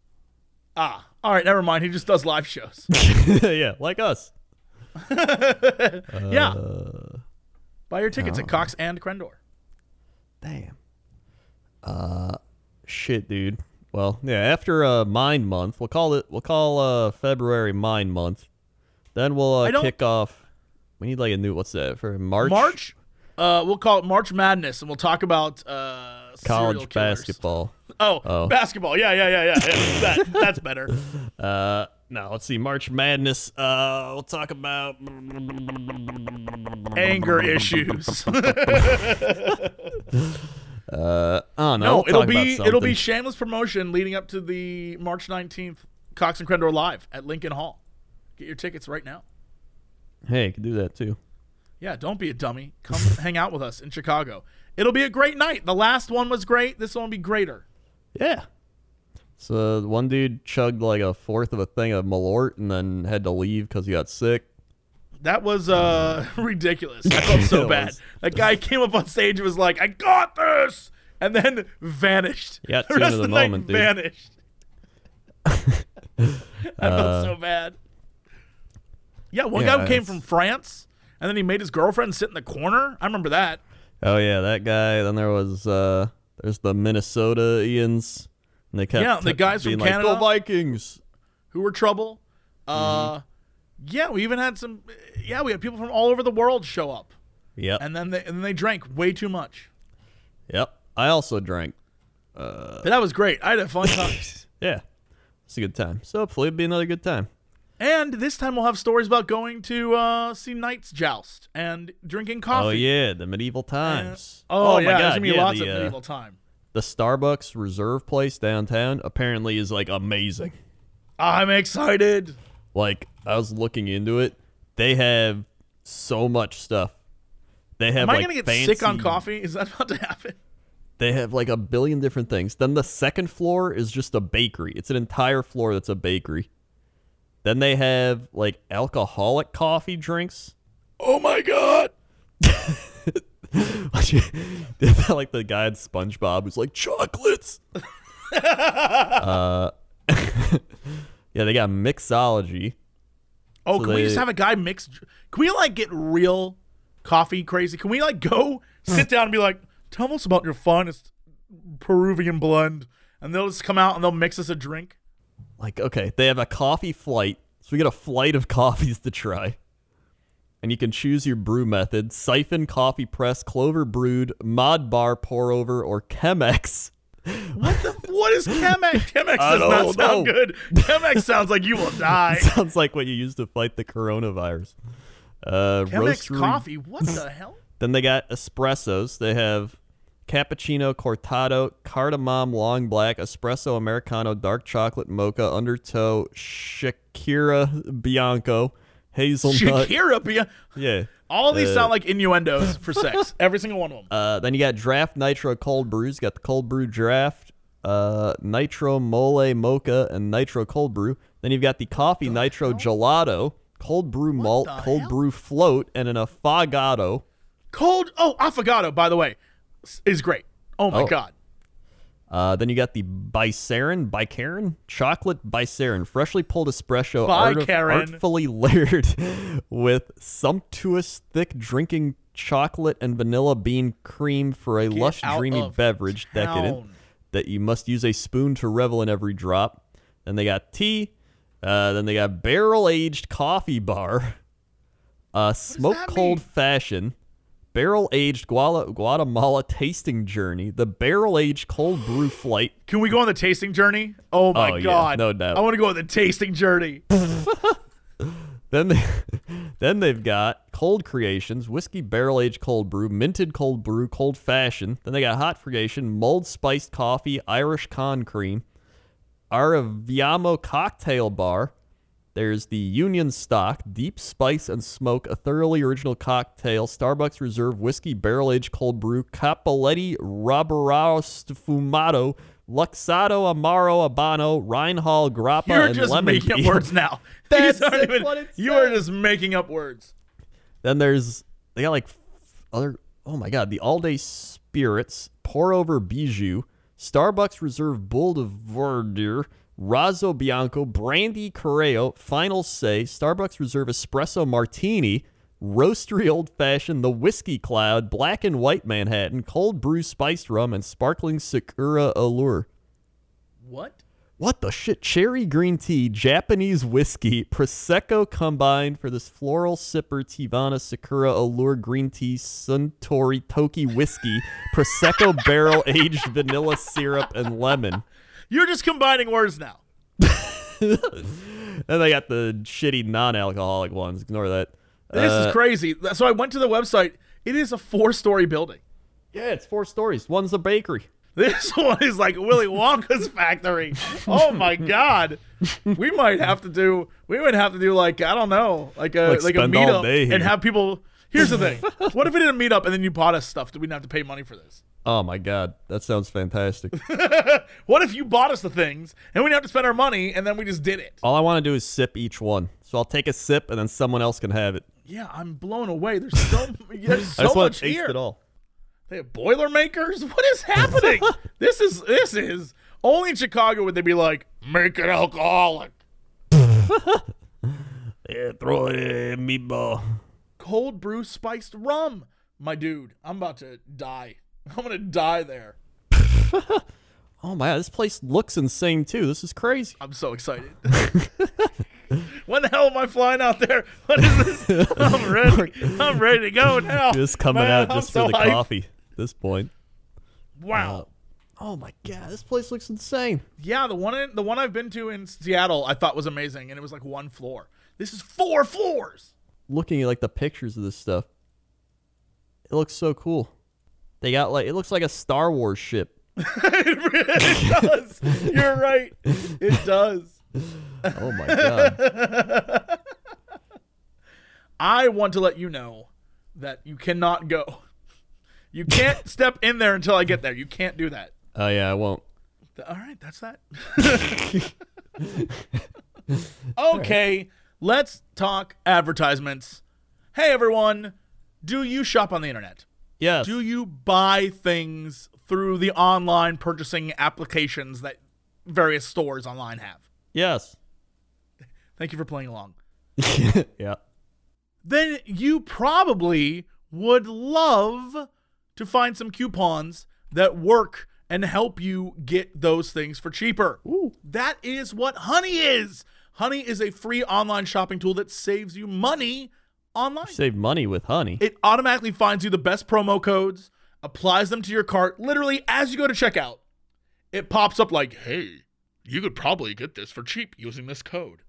Ah, All right, never mind. He just does live shows. [LAUGHS] yeah, like us. yeah. Uh, Buy your tickets at Cox and Crendor. Damn. Uh, shit, dude. Well, yeah. After uh, Mind Month, we'll call it. We'll call uh February Mind Month. Then we'll uh, don't- kick off. We need like a new. What's that for March? March. Uh, we'll call it March Madness, and we'll talk about uh, serial college killers. basketball. Oh, Oh. basketball. Yeah, yeah, yeah, yeah. yeah. that, that's better. [LAUGHS] Uh, no, let's see. March Madness. Uh, we'll talk about. Anger issues. [LAUGHS] Uh, I [LAUGHS] don't no, We'll it'll be it'll be shameless promotion leading up to the March 19th Cox and Crendor live at Lincoln Hall. Get your tickets right now. hey, you can do that too. Yeah, don't be a dummy. Come [LAUGHS] hang out with us in Chicago. It'll be a great night. The last one was great. This one will be greater. Yeah. So one dude chugged like a fourth of a thing of Malort and then had to leave because he got sick. That was uh [LAUGHS] ridiculous. I felt so [LAUGHS] bad. was. That guy came up on stage and was like, "I got this," and then vanished. Yeah, the rest of the, the moment, dude. vanished. [LAUGHS] I Uh, felt so bad. Yeah, one Yeah, guy came from France, and then he made his girlfriend sit in the corner. I remember that. Oh yeah, that guy. Then there was uh there's the Minnesota Ians. And they kept Yeah, the [LAUGHS] guys from like, Canada. Go Vikings. Who were trouble. Uh, Mm-hmm. yeah, we even had some. Yeah, we had people from all over the world show up, Yep. and then they and then they drank way too much. yep. I also drank. But that was great. I had a fun [LAUGHS] time. Yeah. It's a good time. So hopefully it'll be another good time. And this time we'll have stories about going to uh, see Knights Joust and drinking coffee. Oh yeah, the medieval times. Oh, my yeah, there's god. gonna be yeah, lots the, of uh, medieval time. The Starbucks Reserve place downtown apparently is like amazing. I'm excited. Like I was looking into it, they have so much stuff. They have Am I like gonna get fancy, sick on coffee? Is that about to happen? They have like a billion different things. Then the second floor is just a bakery. It's an entire floor that's a bakery. Then they have like alcoholic coffee drinks. Oh my god! [LAUGHS] [LAUGHS] [LAUGHS] like the guy in SpongeBob who's like chocolates. [LAUGHS] uh, yeah, they got mixology. Oh, So can we just have a guy mix? Can we like get real coffee crazy? Can we like go sit down and be like, tell us about your finest Peruvian blend, and they'll just come out and they'll mix us a drink. Like, okay, they have a coffee flight. So we get a flight of coffees to try. And you can choose your brew method siphon, coffee press, clover brewed, mod bar, pour over, or Chemex. What the? What is [LAUGHS] Chemex? Chemex does not don't sound know. good. [LAUGHS] Chemex sounds like you will die. [LAUGHS] Sounds like what you use to fight the coronavirus. Uh, Chemex coffee. What the hell? Then they got espressos. They have cappuccino, cortado, cardamom, long black, espresso, americano, dark chocolate, mocha, undertow, Shakira, Bianco, hazelnut. Shakira. Bia- Yeah. All these Uh, sound like innuendos for sex. [LAUGHS] Every single one of them. Uh, then you got draft nitro cold brews. You got the cold brew draft, uh, nitro mole mocha, and nitro cold brew. Then you've got the coffee nitro gelato, cold brew malt, cold hell? brew float, and an affogato. Cold. Oh, affogato. By the way, is great. Oh my Oh. god. Uh, then you got the Bicerin, Bicerin, chocolate Bicerin, freshly pulled espresso, art- artfully [LAUGHS] layered with sumptuous, thick drinking chocolate and vanilla bean cream for a lush, dreamy beverage decadent that you must use a spoon to revel in every drop. Then they got tea. Uh, then they got barrel aged coffee bar, uh, smoke cold mean? fashion, barrel aged Guala- Guatemala tasting journey, the barrel aged cold brew flight. Can we go on the tasting journey? Oh my Oh, yeah, god. no doubt. I want to go on the tasting journey. [LAUGHS] Then they, [LAUGHS] then they've got cold creations, whiskey barrel aged cold brew, minted cold brew, cold fashion. Then they got hot creation, mulled spiced coffee, Irish con cream, Arriviamo cocktail bar. There's the Union Stock, deep spice and smoke, a thoroughly original cocktail, Starbucks Reserve whiskey barrel aged cold brew, Capoletti Roberao Sfumato, Luxardo Amaro Abano, Reinhall Grappa, You're and just lemon making tea. up words now. [LAUGHS] That's aren't even- what you are just making up words. Then there's they got like other oh my god, the all day spirits, pour over bijou, Starbucks Reserve Bull de Verdure, Razzo Bianco, Brandy Correo, Final Say, Starbucks Reserve Espresso Martini, Roastery Old Fashioned, The Whiskey Cloud, Black and White Manhattan, Cold Brew Spiced Rum, and Sparkling Sakura Allure. What? What the shit? Cherry green tea, Japanese whiskey, Prosecco combined for this floral sipper, Teavana Sakura Allure green tea, Suntory Toki whiskey, Prosecco barrel aged vanilla syrup, and lemon. You're just combining words now. [LAUGHS] And they got the shitty non alcoholic ones. Ignore that. This Uh, is crazy. So I went to the website. It is a four-story building. Yeah, it's four stories. One's a bakery. This [LAUGHS] one is like Willy Wonka's factory. Oh my god. We might have to do we would have to do like I don't know, like a Like like, a meetup and have people Here's the thing. What if we did a meetup and then you bought us stuff? Do we not have to pay money for this? Oh my god, that sounds fantastic. [LAUGHS] What if you bought us the things and we didn't have to spend our money and then we just did it? All I want to do is sip each one. So I'll take a sip and then someone else can have it. Yeah, I'm blown away. There's so [LAUGHS] there's I so just want much to taste here. it all. They have Boilermakers? What is happening? [LAUGHS] this is this is only in Chicago would they be like, make it alcoholic. Yeah, throw a meatball. cold brew spiced rum. My dude, I'm about to die. [LAUGHS] I'm gonna die there. [LAUGHS] Oh my god, this place looks insane too. This is crazy. I'm so excited. [LAUGHS] when the hell am I flying out there? What is this? I'm ready. I'm ready to go now. Just coming Man, out I'm just so for the hyped. coffee. At this point. Wow. Uh, oh my god, this place looks insane. Yeah, the one in, the one I've been to in Seattle I thought was amazing, and it was like one floor. This is four floors. Looking at like the pictures of this stuff, it looks so cool. They got like it looks like a Star Wars ship. [LAUGHS] it does. You're right. It does. Oh my god. [LAUGHS] I want to let you know that you cannot go. You can't [LAUGHS] step in there until I get there. You can't do that. Oh yeah, I won't. All right, that's that. okay, let's talk advertisements. Hey everyone, do you shop on the internet? Yes. Do you buy things through the online purchasing applications that various stores online have? yes. [LAUGHS] Thank you for playing along. [LAUGHS] yeah. then you probably would love to find some coupons that work and help you get those things for cheaper. Ooh. That is what Honey is. Honey is a free online shopping tool that saves you money online. Save money with honey. It automatically finds you the best promo codes, applies them to your cart literally as you go to checkout. It pops up like, hey, you could probably get this for cheap using this code.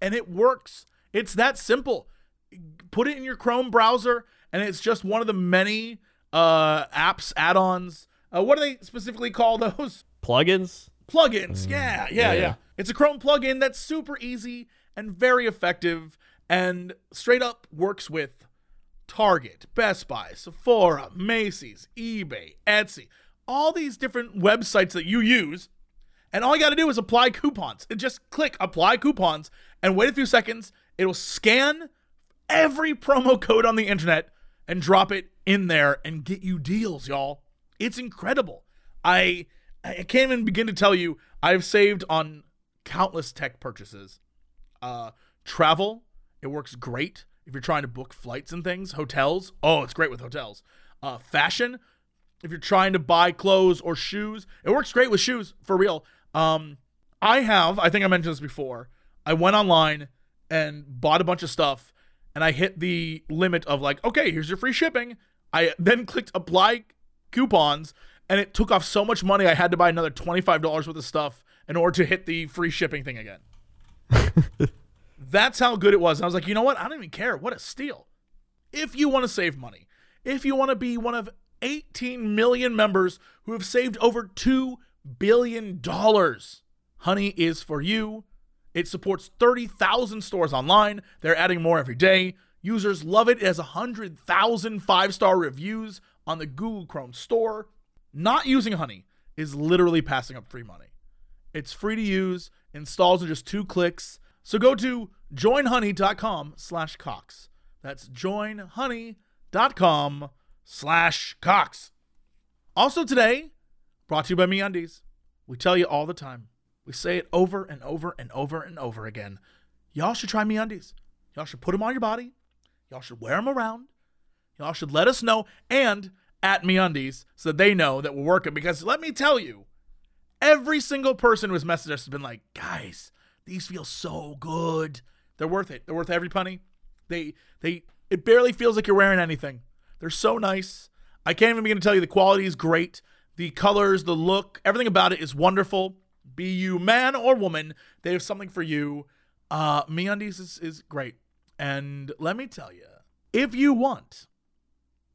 And it works. It's that simple. Put it in your Chrome browser, and it's just one of the many uh, apps, add ons. Uh, what do they specifically call those? Plugins. plugins. Yeah, yeah, yeah, yeah. It's a Chrome plugin that's super easy and very effective and straight up works with Target, Best Buy, Sephora, Macy's, eBay, Etsy, all these different websites that you use. And all you got to do is apply coupons. And just click apply coupons and wait a few seconds. It'll scan every promo code on the internet and drop it in there and get you deals, y'all. It's incredible. I I can't even begin to tell you I've saved on countless tech purchases. Uh travel, it works great if you're trying to book flights and things, hotels. Oh, it's great with hotels. Uh fashion, if you're trying to buy clothes or shoes, it works great with shoes for real. Um I have, I think I mentioned this before. I went online and bought a bunch of stuff and I hit the limit of like, okay, here's your free shipping. I then clicked apply coupons and it took off so much money I had to buy another $25 worth of stuff in order to hit the free shipping thing again. [LAUGHS] That's how good it was. And I was like, you know what? I don't even care. What a steal. If you want to save money, if you want to be one of 18 million members who have saved over $2 billion, Honey is for you. It supports 30,000 stores online. They're adding more every day. Users love it. It has 100,000 five star reviews on the Google Chrome store. Not using Honey is literally passing up free money. It's free to use, installs in just two clicks. So go to joinhoney.com slash Cox. That's joinhoney.com slash Cox. Also today, brought to you by MeUndies. We tell you all the time. We say it over and over and over and over again. Y'all should try MeUndies. Y'all should put them on your body. Y'all should wear them around. Y'all should let us know and at MeUndies so that they know that we're working. Because let me tell you, every single person who has messaged us has been like, guys, these feel so good. They're worth it. They're worth every penny. They they it barely feels like you're wearing anything. They're so nice. I can't even begin to tell you the quality is great. The colors, the look, everything about it is wonderful. Be you man or woman, they have something for you. Uh MeUndies is, is great. And let me tell you, if you want,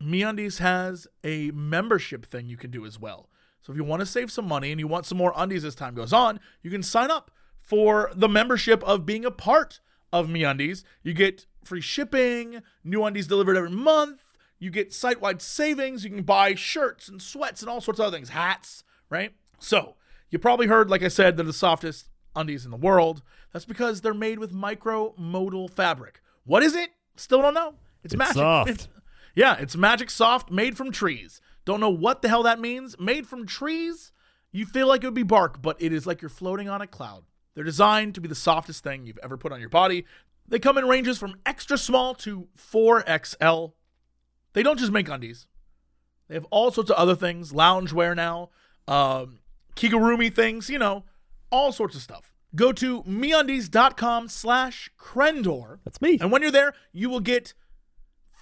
MeUndies has a membership thing you can do as well. So if you want to save some money and you want some more undies as time goes on, you can sign up for the membership of being a part of MeUndies. You get free shipping, new undies delivered every month. You get site-wide savings. You can buy shirts and sweats and all sorts of other things, hats, right? So you probably heard, like I said, they're the softest undies in the world. That's because they're made with micro modal fabric. What is it? Still don't know. It's, It's magic. soft. It's- yeah, it's magic soft, made from trees. Don't know what the hell that means. Made from trees, you feel like it would be bark, but it is like you're floating on a cloud. They're designed to be the softest thing you've ever put on your body. They come in ranges from extra small to 4XL. They don't just make undies. They have all sorts of other things, loungewear now, um, kigurumi things, you know, all sorts of stuff. Go to meundies.com slash Crendor. That's me. And when you're there, you will get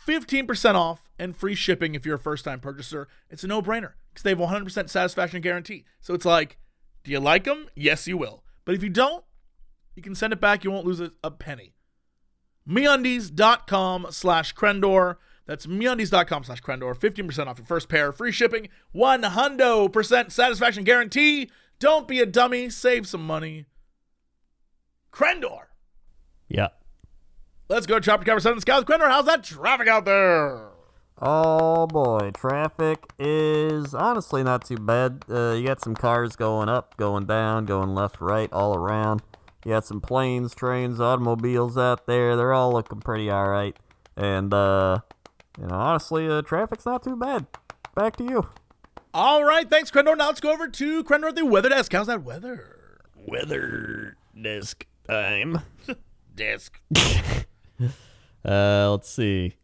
15% off and free shipping if you're a first time purchaser. It's a no brainer because they have 100% satisfaction guarantee. So it's like, do you like them? Yes, you will. But if you don't, you can send it back. You won't lose a, a penny. MeUndies.com slash Crendor. That's MeUndies.com slash Crendor. 15% off your first pair. Free shipping. 100% satisfaction guarantee. Don't be a dummy. Save some money. Crendor. Yeah. Let's go chopper cover seven sky with Crendor. How's that traffic out there? Oh boy, traffic is honestly not too bad. Uh, you got some cars going up, going down, going left, right, all around. You got some planes, trains, automobiles out there. They're all looking pretty all right. And uh, you know, honestly, uh, traffic's not too bad. Back to you. All right, thanks, Crendor. Now let's go over to Crendor at the weather desk. How's that weather? Weather desk time. [LAUGHS] Desk. [LAUGHS] Uh, let's see.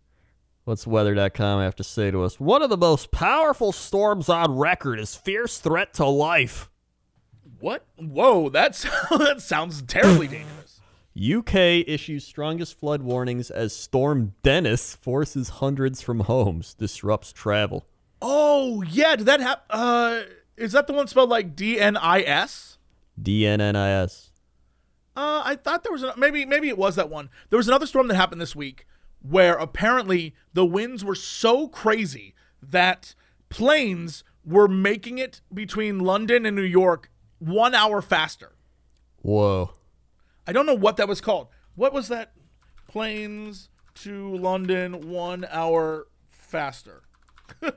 What's weather.com have to say to us? One of the most powerful storms on record is fierce threat to life. What? Whoa, that's [LAUGHS] that sounds terribly dangerous. UK issues strongest flood warnings as Storm Dennis forces hundreds from homes, disrupts travel. Oh yeah, did that happen? Uh, is that the one spelled like D N I S? DNNIS. Uh, I thought there was a, maybe maybe it was that one. There was another storm that happened this week where apparently the winds were so crazy that planes were making it between London and New York one hour faster. Whoa. I don't know what that was called. What was that? Planes to London one hour faster. [LAUGHS]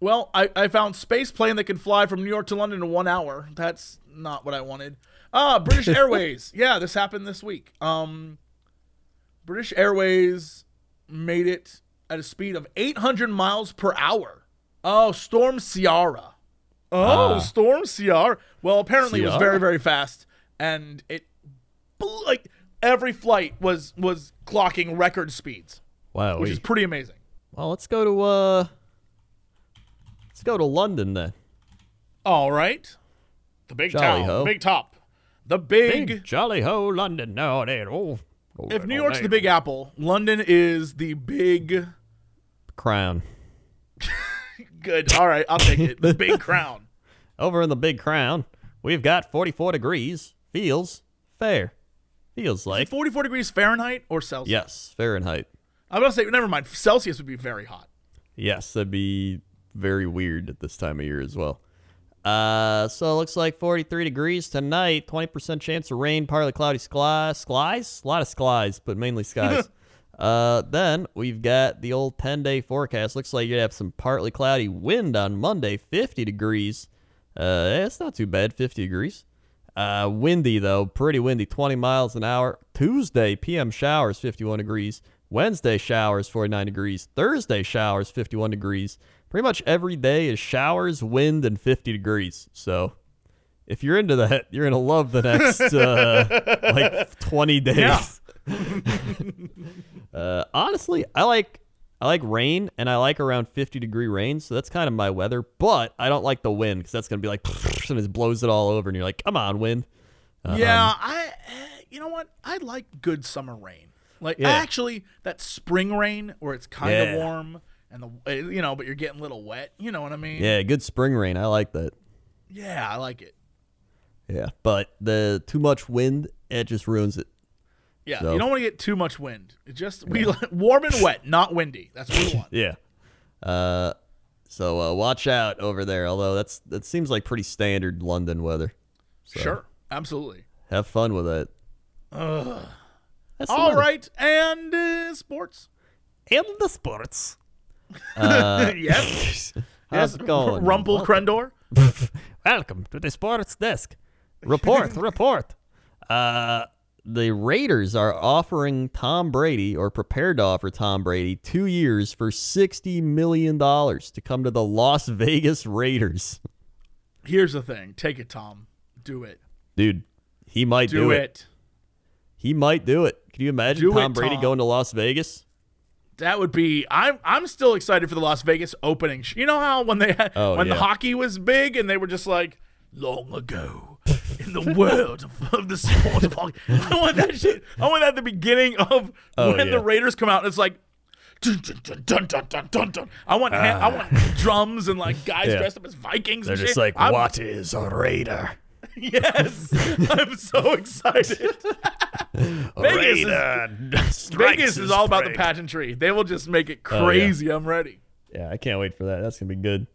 well, I, I found space plane that can fly from New York to London in one hour. That's not what I wanted. Ah, British [LAUGHS] Airways. Yeah, this happened this week. Um, British Airways made it at a speed of 800 miles per hour. Oh, Storm Ciara. Oh, Ah. Storm Ciara. Well, apparently it was very, very fast, and it like every flight was was clocking record speeds, Wow. which is pretty amazing. well, let's go to uh Let's go to London then. All right, the big Jolly town, ho. big top, the big. Big jolly ho London now there. Oh, oh, if New York's the. Big Apple, London is the big. crown. [LAUGHS] Good. All right, I'll take it. The big crown. [LAUGHS] Over in the big crown, we've got 44 degrees. Feels fair. Feels like 44 degrees Fahrenheit or Celsius? yes, Fahrenheit. I'm gonna say never mind. Celsius would be very hot. Yes, that'd be very weird at this time of year as well. Uh, so it looks like 43 degrees tonight. 20% chance of rain, partly cloudy skies. Skies? A lot of skies, but mainly skies. [LAUGHS] uh, then we've got the old 10 day forecast. Looks like you'd have some partly cloudy wind on Monday, 50 degrees. Uh, it's not too bad, 50 degrees. Uh, windy though, pretty windy, 20 miles an hour. Tuesday, PM showers, 51 degrees. Wednesday showers, 49 degrees. Thursday showers, 51 degrees. Pretty much every day is showers, wind, and 50 degrees. So if you're into that, you're gonna love the next uh, [LAUGHS] like 20 days. Yeah. [LAUGHS] uh, honestly, I like I like rain and I like around 50 degree rain, so that's kind of my weather. But I don't like the wind because that's gonna be like [LAUGHS] and it blows it all over, and you're like, come on, wind. yeah, I. eh, You know what? I like good summer rain. Like Yeah. actually, that spring rain where it's kind Yeah. of warm and the eh, you know, but you're getting a little wet. You know what I mean? Yeah, good spring rain. I like that. Yeah, I like it. Yeah, but the too much wind, it just ruins it. Yeah, So- you don't want to get too much wind. It just we [LAUGHS] warm and wet, not windy. That's what we want. [LAUGHS] Yeah. Uh, so uh, watch out over there. Although that's that seems like pretty standard London weather. So Sure, absolutely. Have fun with it. All right, and uh, sports. And the sports. Uh, [LAUGHS] [LAUGHS] yes, how's it going? [LAUGHS] Rumpel Crendor. Welcome to the sports desk. Report, report. Uh, the Raiders are offering Tom Brady, or prepared to offer Tom Brady, two years for $60 million to come to the Las Vegas Raiders. Here's the thing. Take it, Tom. Do it. Dude, he might Do, do, it. He might do it. Can you imagine Do Tom it, Brady Tom. going to Las Vegas? That would be. I'm. I'm still excited for the Las Vegas opening. You know how when they had, Oh, when yeah. the hockey was big and they were just like long ago in the world of, of the sport of hockey. [LAUGHS] I want that shit. I want that at the beginning of Oh, when yeah. the Raiders come out and it's like. Dun, dun, dun, dun, dun, dun, dun, dun. I want ha- I want drums and like guys Ah. Yeah. dressed up as Vikings. and shit. I'm- what is a Raider? Yes, I'm so excited. [LAUGHS] Vegas is, Vegas is all about the pageantry. They will just make it Oh, yeah. crazy. I'm ready. Yeah, I can't wait for that. That's gonna be good.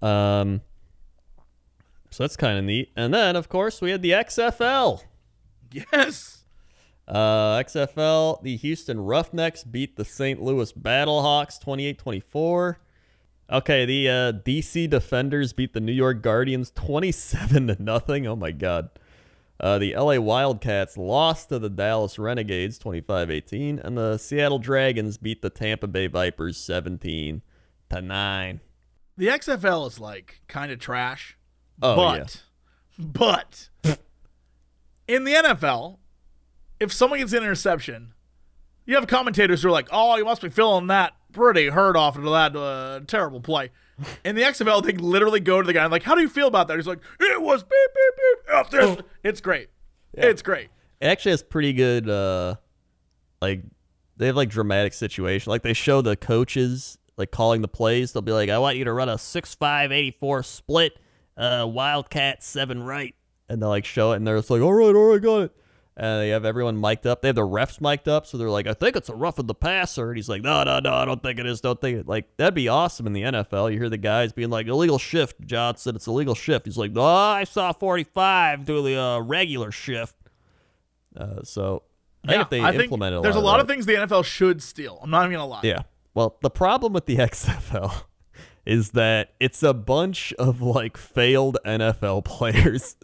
Um, so that's kind of neat. And then, of course, we had the XFL. Yes. Uh, XFL, the Houston Roughnecks beat the St. Louis Battlehawks 28-24. Okay, the uh, DC Defenders beat the New York Guardians 27 to nothing. Oh my god. Uh, the LA Wildcats lost to the Dallas Renegades 25-18 and the Seattle Dragons beat the Tampa Bay Vipers 17 to 9. The XFL is like kind of trash. Oh, but, but in the NFL, if someone gets an interception, you have commentators who are like, "Oh, you must be feeling that pretty hurt off of that uh, terrible play." In the XFL, they literally go to the guy and like, "How do you feel about that?" He's like, "It was beep beep beep." Up there, [LAUGHS] it's great. It's great. It actually has pretty good uh like they have like dramatic situation. Like they show the coaches like calling the plays. They'll be like, I want you to run a six five eighty four split, uh Wildcat seven right. And they'll like show it and they're just like, All right, all right, got it. And they have everyone mic'd up. They have the refs mic'd up, so they're like, I think it's a rough of the passer. And he's like, No, no, no, I don't think it is. Don't think it. Like, that'd be awesome in the NFL. You hear the guys being like, illegal shift. Johnson, it's illegal shift. He's like, Oh, I saw 45 do the uh, regular shift. Uh, so I think if they I implemented a there's lot a lot that- of things the NFL should steal. I'm not even gonna lie. Yeah. Well, the problem with the [LAUGHS] XFL is that it's a bunch of like failed NFL [LAUGHS] players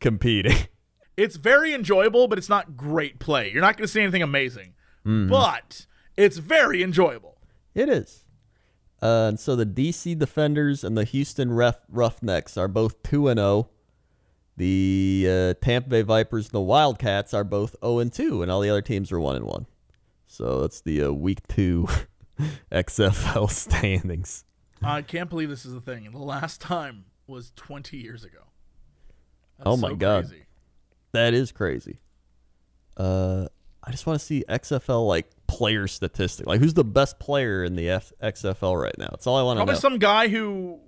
competing. It's very enjoyable, but it's not great play. You're not gonna see anything amazing, Mm-hmm. but it's very enjoyable. It is. Uh, and so the DC Defenders and the Houston Ref- Roughnecks are both 2 and 0. The uh, Tampa Bay Vipers and the Wildcats are both 0 and 2, and all the other teams are 1 and 1. So that's the uh, week 2 [LAUGHS] XFL [LAUGHS] standings. I can't believe this is a thing. The last time was 20 years ago. That's Oh my so God. crazy. That is crazy. Uh, I just want to see XFL like player statistic. Like, who's the best player in the F- XFL right now? That's all I want to know. Probably some guy who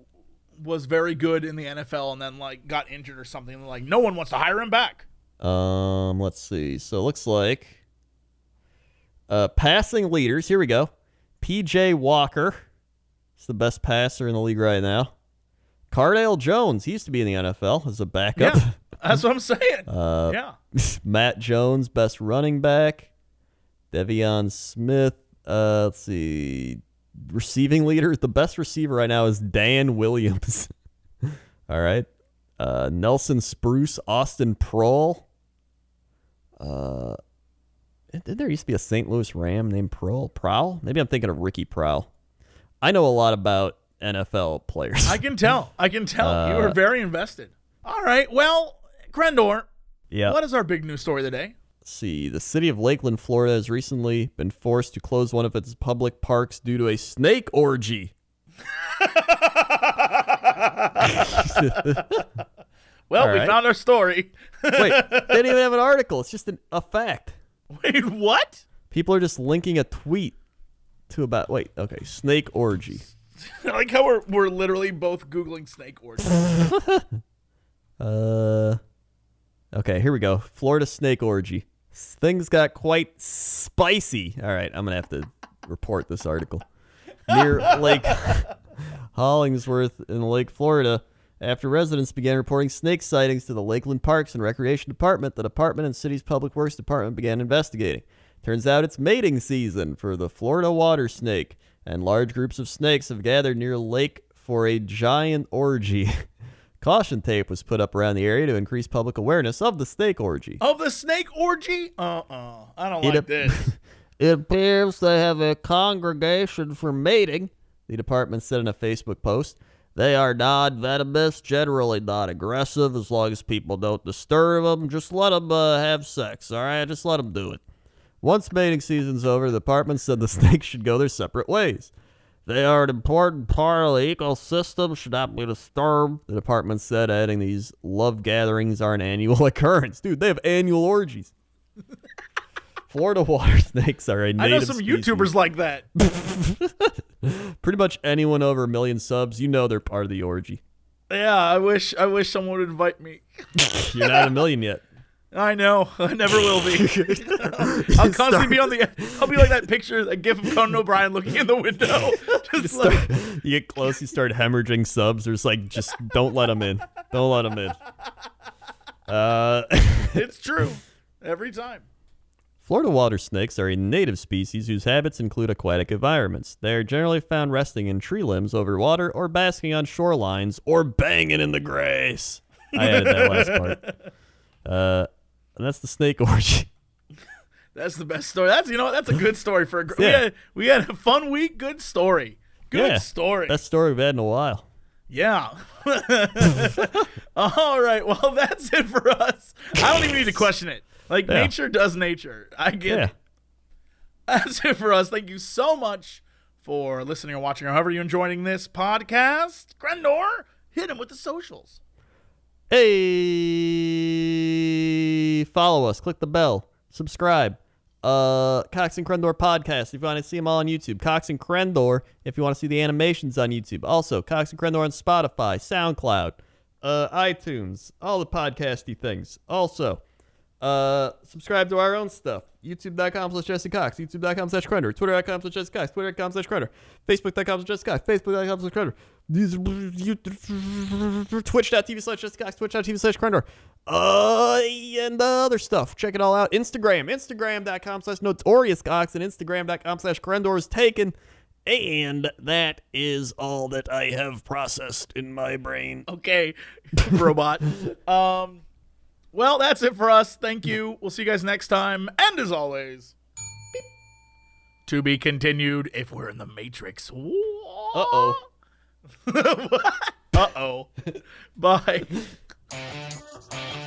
was very good in the NFL and then like got injured or something. And like no one wants to hire him back. Um, let's see. So it looks like uh passing leaders. Here we go. PJ Walker. is the best passer in the league right now. Cardale Jones. He used to be in the NFL as a backup. Yeah, that's what I'm saying. [LAUGHS] Uh, yeah, [LAUGHS] Matt Jones, best running back. De'Veon Smith. Uh, let's see. Receiving leader. The best receiver right now is Dan Williams. [LAUGHS] All right. Uh, Nelson Spruce, Austin Proehl. Uh, did there used to be a St. Louis Ram named Proehl? Prowl? Maybe I'm thinking of Ricky Proehl. I know a lot about NFL players. I can tell. I can tell. you Uh, were very invested. All right. Well, Crendor, Yeah. what is our big news story today? Let's see. The city of Lakeland, Florida has recently been forced to close one of its public parks due to a snake orgy. [LAUGHS] Well, All we right. found our story. Wait, [LAUGHS] they didn't even have an article. It's just an, a fact. Wait, what? People are just linking a tweet to about. Wait, okay. Snake orgy. [LAUGHS] I like how we're we're literally both googling snake orgy. Uh. Okay, here we go. Florida snake orgy. Things got quite spicy. All right, I'm gonna have to report this article. Near [LAUGHS] Lake Hollingsworth in Lake Florida, after residents began reporting snake sightings to the Lakeland Parks and Recreation Department, the department and city's Public Works Department began investigating. Turns out it's mating season for the Florida water snake, and large groups of snakes have gathered near Lake for a giant orgy. [LAUGHS] Caution tape was put up around the area to increase public awareness of the snake orgy. of the snake orgy? Uh uh I don't It like ap- this. [LAUGHS] It appears they have a congregation for mating, the department said in a Facebook post. They are non venomous, generally not aggressive, as long as people don't disturb them. Just let them uh, have sex, all right? Just let them do it. Once mating season's over, the department said the [LAUGHS] snakes should go their separate ways. They are an important part of the ecosystem, should not be disturbed, the department said, adding these love gatherings are an annual [LAUGHS] occurrence. Dude, they have annual orgies. [LAUGHS] Florida water snakes are a native I know some species. YouTubers like that. [LAUGHS] Pretty much anyone over a million subs, you know they're part of the orgy. Yeah, I wish I wish someone would invite me. You're not a million yet. I know. [LAUGHS] I never will be. [LAUGHS] I'll constantly be on the. I'll be like that picture, that gif of Conan O'Brien looking in the window. [LAUGHS] Just like, you get close, you start hemorrhaging subs. There's like, just don't let them in. Don't let them in. Uh, it's true. Every time. Florida water snakes are a native species whose habits include aquatic environments. They are generally found resting in tree limbs over water or basking on shorelines or banging in the grass. I added that last part. Uh, and that's the snake [LAUGHS] orgy. That's the best story. That's you know? That's a good story for a. gr- We Yeah. had we had a fun week. Good story. Good Yeah, story. Best story we've had in a while. Yeah. [LAUGHS] All right. Well, [LAUGHS] that's it for us. I don't even need to question it. Like Yeah. nature does nature. I get it. That's it for us. Thank you so much for listening or watching or however you're enjoying this podcast. Crendor, hit him with the socials. Hey, follow us, click the bell, subscribe. Uh, Cox and Crendor podcast. If you want to see them all on YouTube, Cox and Crendor. If you want to see the animations on YouTube, also Cox and Crendor on Spotify, SoundCloud, uh, iTunes, all the podcasty things. Also, uh, subscribe to our own stuff. YouTube.com slash Jesse Cox, YouTube.com slash Crendor, Twitter.com slash Jesse Cox, Twitter.com slash Crendor, Facebook.com slash Jesse Cox, Facebook.com slash Crendor, Twitch.tv slash Cox, Twitch.tv slash uh, and uh, other stuff. Check it all out. Instagram, Instagram.com slash Notorious Cox, and Instagram.com slash Crendor's Taken. And that is all that I have processed in my brain. Okay, [LAUGHS] robot. Um, well, that's it for us. Thank you. We'll see you guys next time. And as always, beep. to be continued if we're in the Matrix. Uh-oh. [LAUGHS] uh oh. Bye. [LAUGHS]